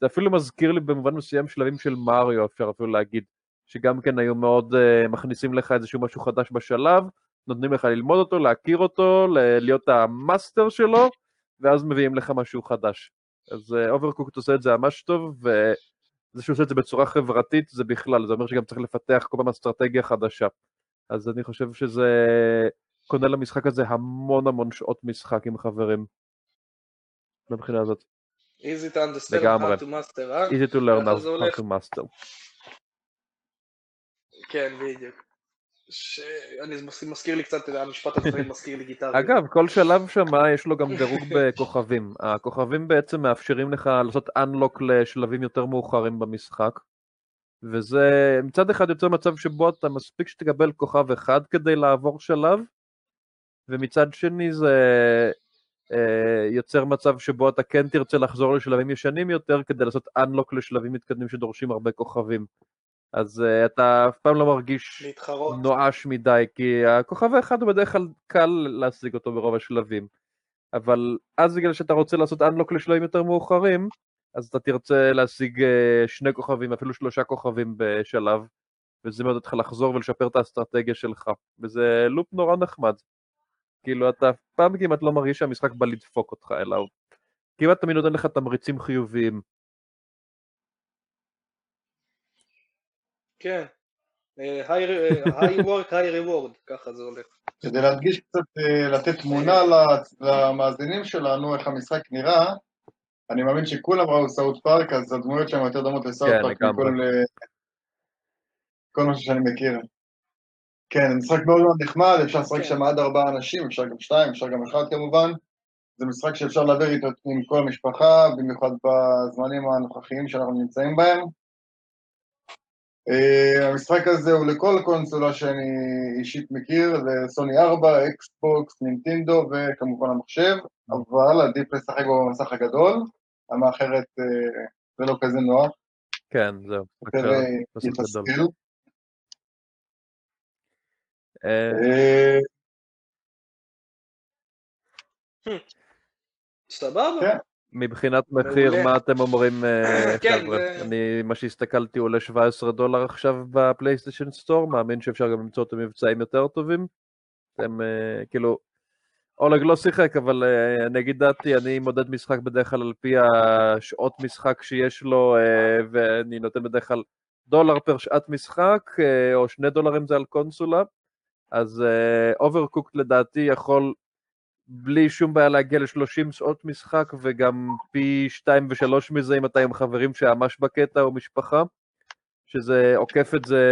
זה אפילו מזכיר לי במובן מסוים שלבים של מריו, אפשר אפילו להגיד, שגם כן היו מאוד אה, מכניסים לך איזשהו משהו חדש בשלב, נותנים לך ללמוד אותו, להכיר אותו, להיות המאסטר שלו, ואז מביאים לך משהו חדש. אז Overcooked אה, עושה את זה ממש טוב, וזה שהוא עושה את זה בצורה חברתית זה בכלל, זה אומר שגם צריך לפתח כל פעם אסטרטגיה חדשה. אז אני חושב שזה קונה למשחק הזה המון המון שעות משחק עם חברים, מבחינה הזאת. easy to understand לגמרי. hard to master, אה? easy to learn hard to master. כן, בדיוק. שאני מזכיר לי קצת, המשפט הזה מזכיר לי גיטרה. אגב, כל שלב שם יש לו גם דירוג בכוכבים. הכוכבים בעצם מאפשרים לך לעשות unlock לשלבים יותר מאוחרים במשחק. וזה מצד אחד יוצר מצב שבו אתה מספיק שתקבל כוכב אחד כדי לעבור שלב, ומצד שני זה אה, יוצר מצב שבו אתה כן תרצה לחזור לשלבים ישנים יותר כדי לעשות unlock לשלבים מתקדמים שדורשים הרבה כוכבים. אז uh, אתה אף פעם לא מרגיש להתחרות. נואש מדי, כי הכוכב האחד הוא בדרך כלל קל להשיג אותו ברוב השלבים. אבל אז בגלל שאתה רוצה לעשות אנלוק לשלבים יותר מאוחרים, אז אתה תרצה להשיג uh, שני כוכבים, אפילו שלושה כוכבים בשלב, וזה מאוד אותך לחזור ולשפר את האסטרטגיה שלך, וזה לופ נורא נחמד. כאילו אתה אף פעם כמעט לא מרגיש שהמשחק בא לדפוק אותך, אלא הוא כמעט תמיד נותן לך תמריצים חיוביים. כן. אה, high work, high reward, ככה זה הולך. כדי להדגיש קצת, אה, לתת תמונה למאזינים שלנו, איך המשחק נראה, אני מאמין שכולם ראו סאוט פארק, אז הדמויות שם יותר דומות לסאוט כן, פארק כל משהו שאני מכיר. כן, משחק מאוד מאוד נחמד, אפשר לשחק כן. שם עד ארבעה אנשים, אפשר גם שתיים, אפשר גם אחד כמובן. זה משחק שאפשר להעביר איתו עם כל המשפחה, במיוחד בזמנים הנוכחיים שאנחנו נמצאים בהם. אה, המשחק הזה הוא לכל קונסולה שאני אישית מכיר, זה סוני 4, Xbox, Nintendo וכמובן המחשב, אבל עדיף לשחק במסך הגדול, למה אחרת אה, זה לא כזה נוח. כן, זהו. יותר יתסכל. סבבה. מבחינת מחיר. מה אתם אומרים, אה, כן, חבר'ה? זה- אני, מה שהסתכלתי עולה 17 דולר עכשיו ב PlayStation Store, מאמין שאפשר גם למצוא את המבצעים יותר טובים. אתם אה, כאילו, אולג לא שיחק, אבל אה, אני אגיד דעתי, אני מודד משחק בדרך כלל על פי השעות משחק שיש לו, אה, ואני נותן בדרך כלל דולר פר שעת משחק, אה, או שני דולרים זה על קונסולה. אז Overcooked לדעתי יכול בלי שום בעיה להגיע ל-30 שעות משחק, וגם פי 2 ו-3 מזה אם אתה עם חברים שממש בקטע או משפחה, שזה עוקף את זה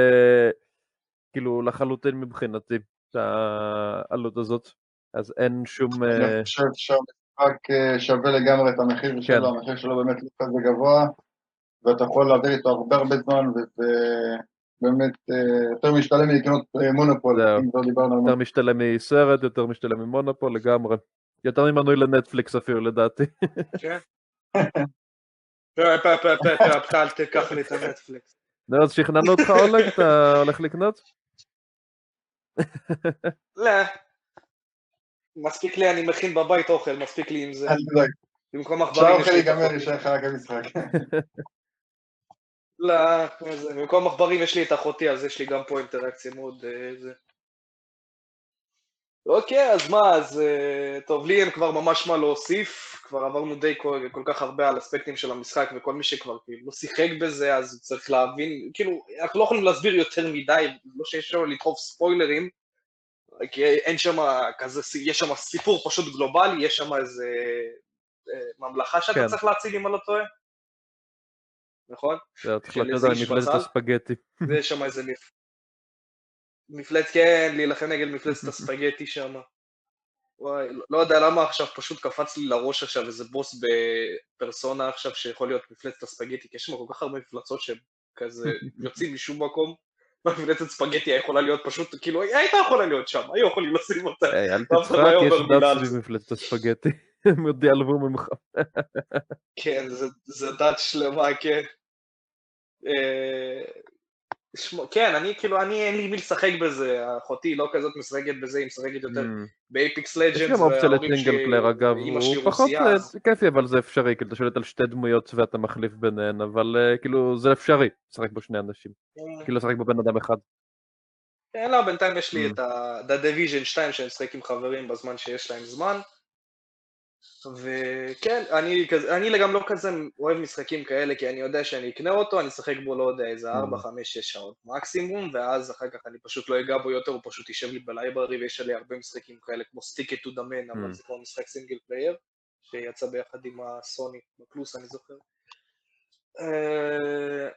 כאילו לחלוטין מבחינתי, את העלות הזאת. אז אין שום... אה, אני חושב שהמשחק אה, שווה לגמרי את המחיר שלו, המחיר שלו באמת לא כזה גבוה, ואתה יכול להעביר איתו הרבה הרבה זמן, וזה באמת אה, יותר משתלם לקנות אה, מונופול. אם כבר דיברנו על יותר משתלם מסרט, יותר משתלם ממונופול לגמרי. יותר ממנוי לנטפליקס אפילו לדעתי. כן. פה, פה, פה, פה, פה, פה, אל תיקח לי את הנטפליקס. נו, אז שכנענו אותך אולג, אתה הולך לקנות? לא. מספיק לי, אני מכין בבית אוכל, מספיק לי עם זה. אל תדאג, במקום עכברים יש לי את ייגמר. יישאר לך רק המשחק. לא, איזה, במקום עכברים יש לי את אחותי, אז יש לי גם פה אינטראקציה מאוד... אה, זה. אוקיי, אז מה, אז אה, טוב, לי אין כבר ממש מה להוסיף, כבר עברנו די כל, כל כך הרבה על אספקטים של המשחק, וכל מי שכבר כאילו לא שיחק בזה, אז צריך להבין, כאילו, אנחנו לא יכולים להסביר יותר מדי, לא שיש שם לדחוף ספוילרים, כי אין שם כזה, יש שם סיפור פשוט גלובלי, יש שם איזה אה, ממלכה שאתה כן. צריך להציל אם אני לא טועה, נכון? זהו, צריך איזה על מפלצת? הספגטי. ויש שם איזה מפ... מפלצת, כן, להילחם נגד מפלצת הספגטי שם. וואי, לא- לא יודע למה עכשיו פשוט קפץ לי לראש עכשיו איזה בוס בפרסונה עכשיו שיכול להיות מפלצת הספגטי, כי יש שם כל כך הרבה מפלצות שהם כזה יוצאים משום מקום. מפלצת ספגטי יכולה להיות פשוט, כאילו, היא הייתה יכולה להיות שם, היו יכולים לשים אותה. היי, אל לא תצחק, יש דת סביב זה. מפלצת הספגטי. הם עוד ייעלבו ממך. כן, זה, זה דת שלמה, כן. אה, שמו, כן, אני כאילו, אני אין לי מי לשחק בזה, אחותי לא כזאת משחקת בזה, היא משחקת יותר אממ. ב Apex Legends, גם אופציה ל single player אגב, הוא פחות אה, כיפי אבל זה אפשרי, כאילו אתה שולט על שתי דמויות ואתה מחליף ביניהן, אבל אה, כאילו זה אפשרי, לשחק בו שני אנשים, כאילו לשחק בו בן אדם אחד. כן, לא, בינתיים יש לי אממ. את ה- The Division 2 שאני משחק עם חברים בזמן שיש להם זמן. וכן, אני, אני גם לא כזה אוהב משחקים כאלה, כי אני יודע שאני אקנה אותו, אני אשחק בו, לא יודע, איזה 4, 5, 6 שעות מקסימום, ואז אחר כך אני פשוט לא אגע בו יותר, הוא פשוט יישב לי ב library, ויש עלי הרבה משחקים כאלה, כמו To the Moon, אבל אממ. זה כבר משחק single player, שיצא ביחד עם הסוני, בפלוס אני זוכר. אה,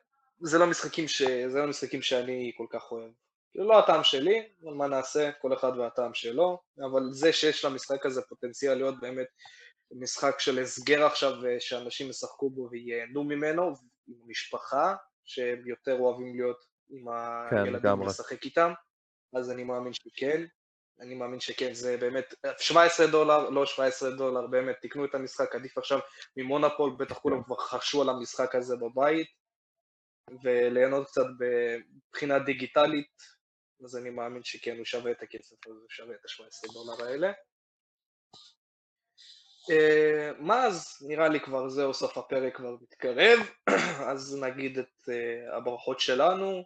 זה לא משחקים ש... זה לא משחקים שאני כל כך אוהב. כאילו לא הטעם שלי, אבל מה נעשה, כל אחד והטעם שלו, אבל זה שיש למשחק הזה פוטנציאל להיות באמת משחק של הסגר עכשיו, אה, שאנשים ישחקו בו וייהנו ממנו, עם המשפחה, שהם יותר אוהבים להיות עם כן, הילדים לגמרי. ולשחק איתם, אז אני מאמין שכן. אני מאמין שכן, זה באמת 17 דולר, לא 17 דולר, באמת, תקנו את המשחק, עדיף עכשיו ממונופול, בטח כולם כבר חשו על המשחק הזה בבית, וליהנות קצת מבחינה דיגיטלית, אז אני מאמין שכן, הוא שווה את הכסף הזה, הוא שווה את ה-17 דולר האלה. אה, מה אז? נראה לי כבר זהו, סוף הפרק כבר מתקרב, אז נגיד את אה, הברכות שלנו,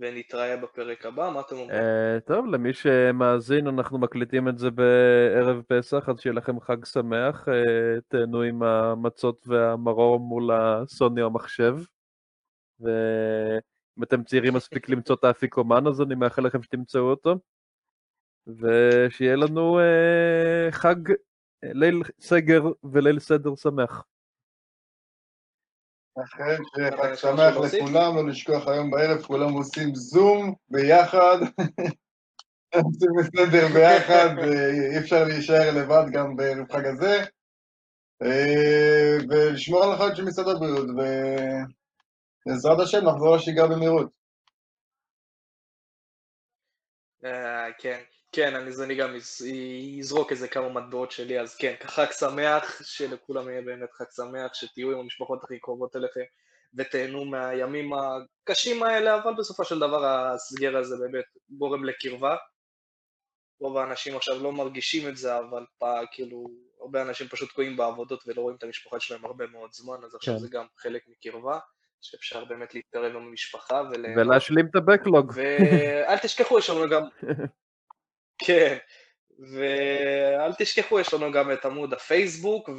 ונתראה בפרק הבא, מה אתם אומרים? אה, טוב, למי שמאזין, אנחנו מקליטים את זה בערב פסח, אז שיהיה לכם חג שמח, תהנו עם המצות והמרור מול הסוני המחשב. ואם אתם צעירים מספיק למצוא את האפיקומן, אז אני מאחל לכם שתמצאו אותו. ושיהיה לנו אה, חג, אה, ליל סגר וליל סדר שמח. אכן, חג שמח? לכולם, לא לשכוח היום בערב, כולם עושים זום ביחד, עושים בסדר ביחד, אי אפשר להישאר לבד גם בערב חג הזה, אה, ולשמור על החיות של משרד הבריאות, ובעזרת השם נחזור לשגרה במהירות. אה, כן, כן, אני, אז אני גם אז- אזרוק איזה כמה מטבעות שלי, אז כן, חג שמח, שלכולם יהיה באמת חג שמח, שתהיו עם המשפחות הכי קרובות אליכם, ותהנו מהימים הקשים האלה, אבל בסופו של דבר הסגר הזה באמת גורם לקרבה. רוב האנשים עכשיו לא מרגישים את זה, אבל פעם, כאילו, הרבה אנשים פשוט תקועים בעבודות ולא רואים את המשפחה שלהם הרבה מאוד זמן, אז עכשיו כן. זה גם חלק מקרבה, שאפשר באמת להתקרב עם המשפחה ול... ולהשלים את הבקלוג. ואל תשכחו, יש לנו גם... כן, ואל תשכחו, יש לנו גם את עמוד הפייסבוק,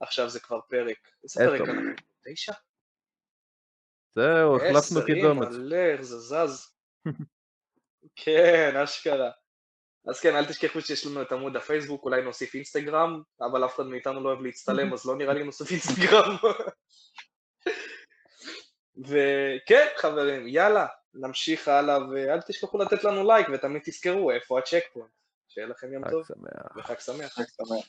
ועכשיו זה כבר פרק. איזה פרק אתו. אנחנו? תשע? זהו, החלפנו עשרים, קידומת. מלא, איך זה זז. כן, אשכרה. אז כן, אל תשכחו שיש לנו את עמוד הפייסבוק, אולי נוסיף אינסטגרם, אבל אף אחד מאיתנו לא אוהב להצטלם, אז לא נראה לי נוסיף אינסטגרם. וכן, חברים, יאללה, נמשיך הלאה, ואל תשכחו לתת לנו לייק, ותמיד תזכרו איפה ה checkpoint. שיהיה לכם יום טוב שמח. וחג שמח. חג שמח.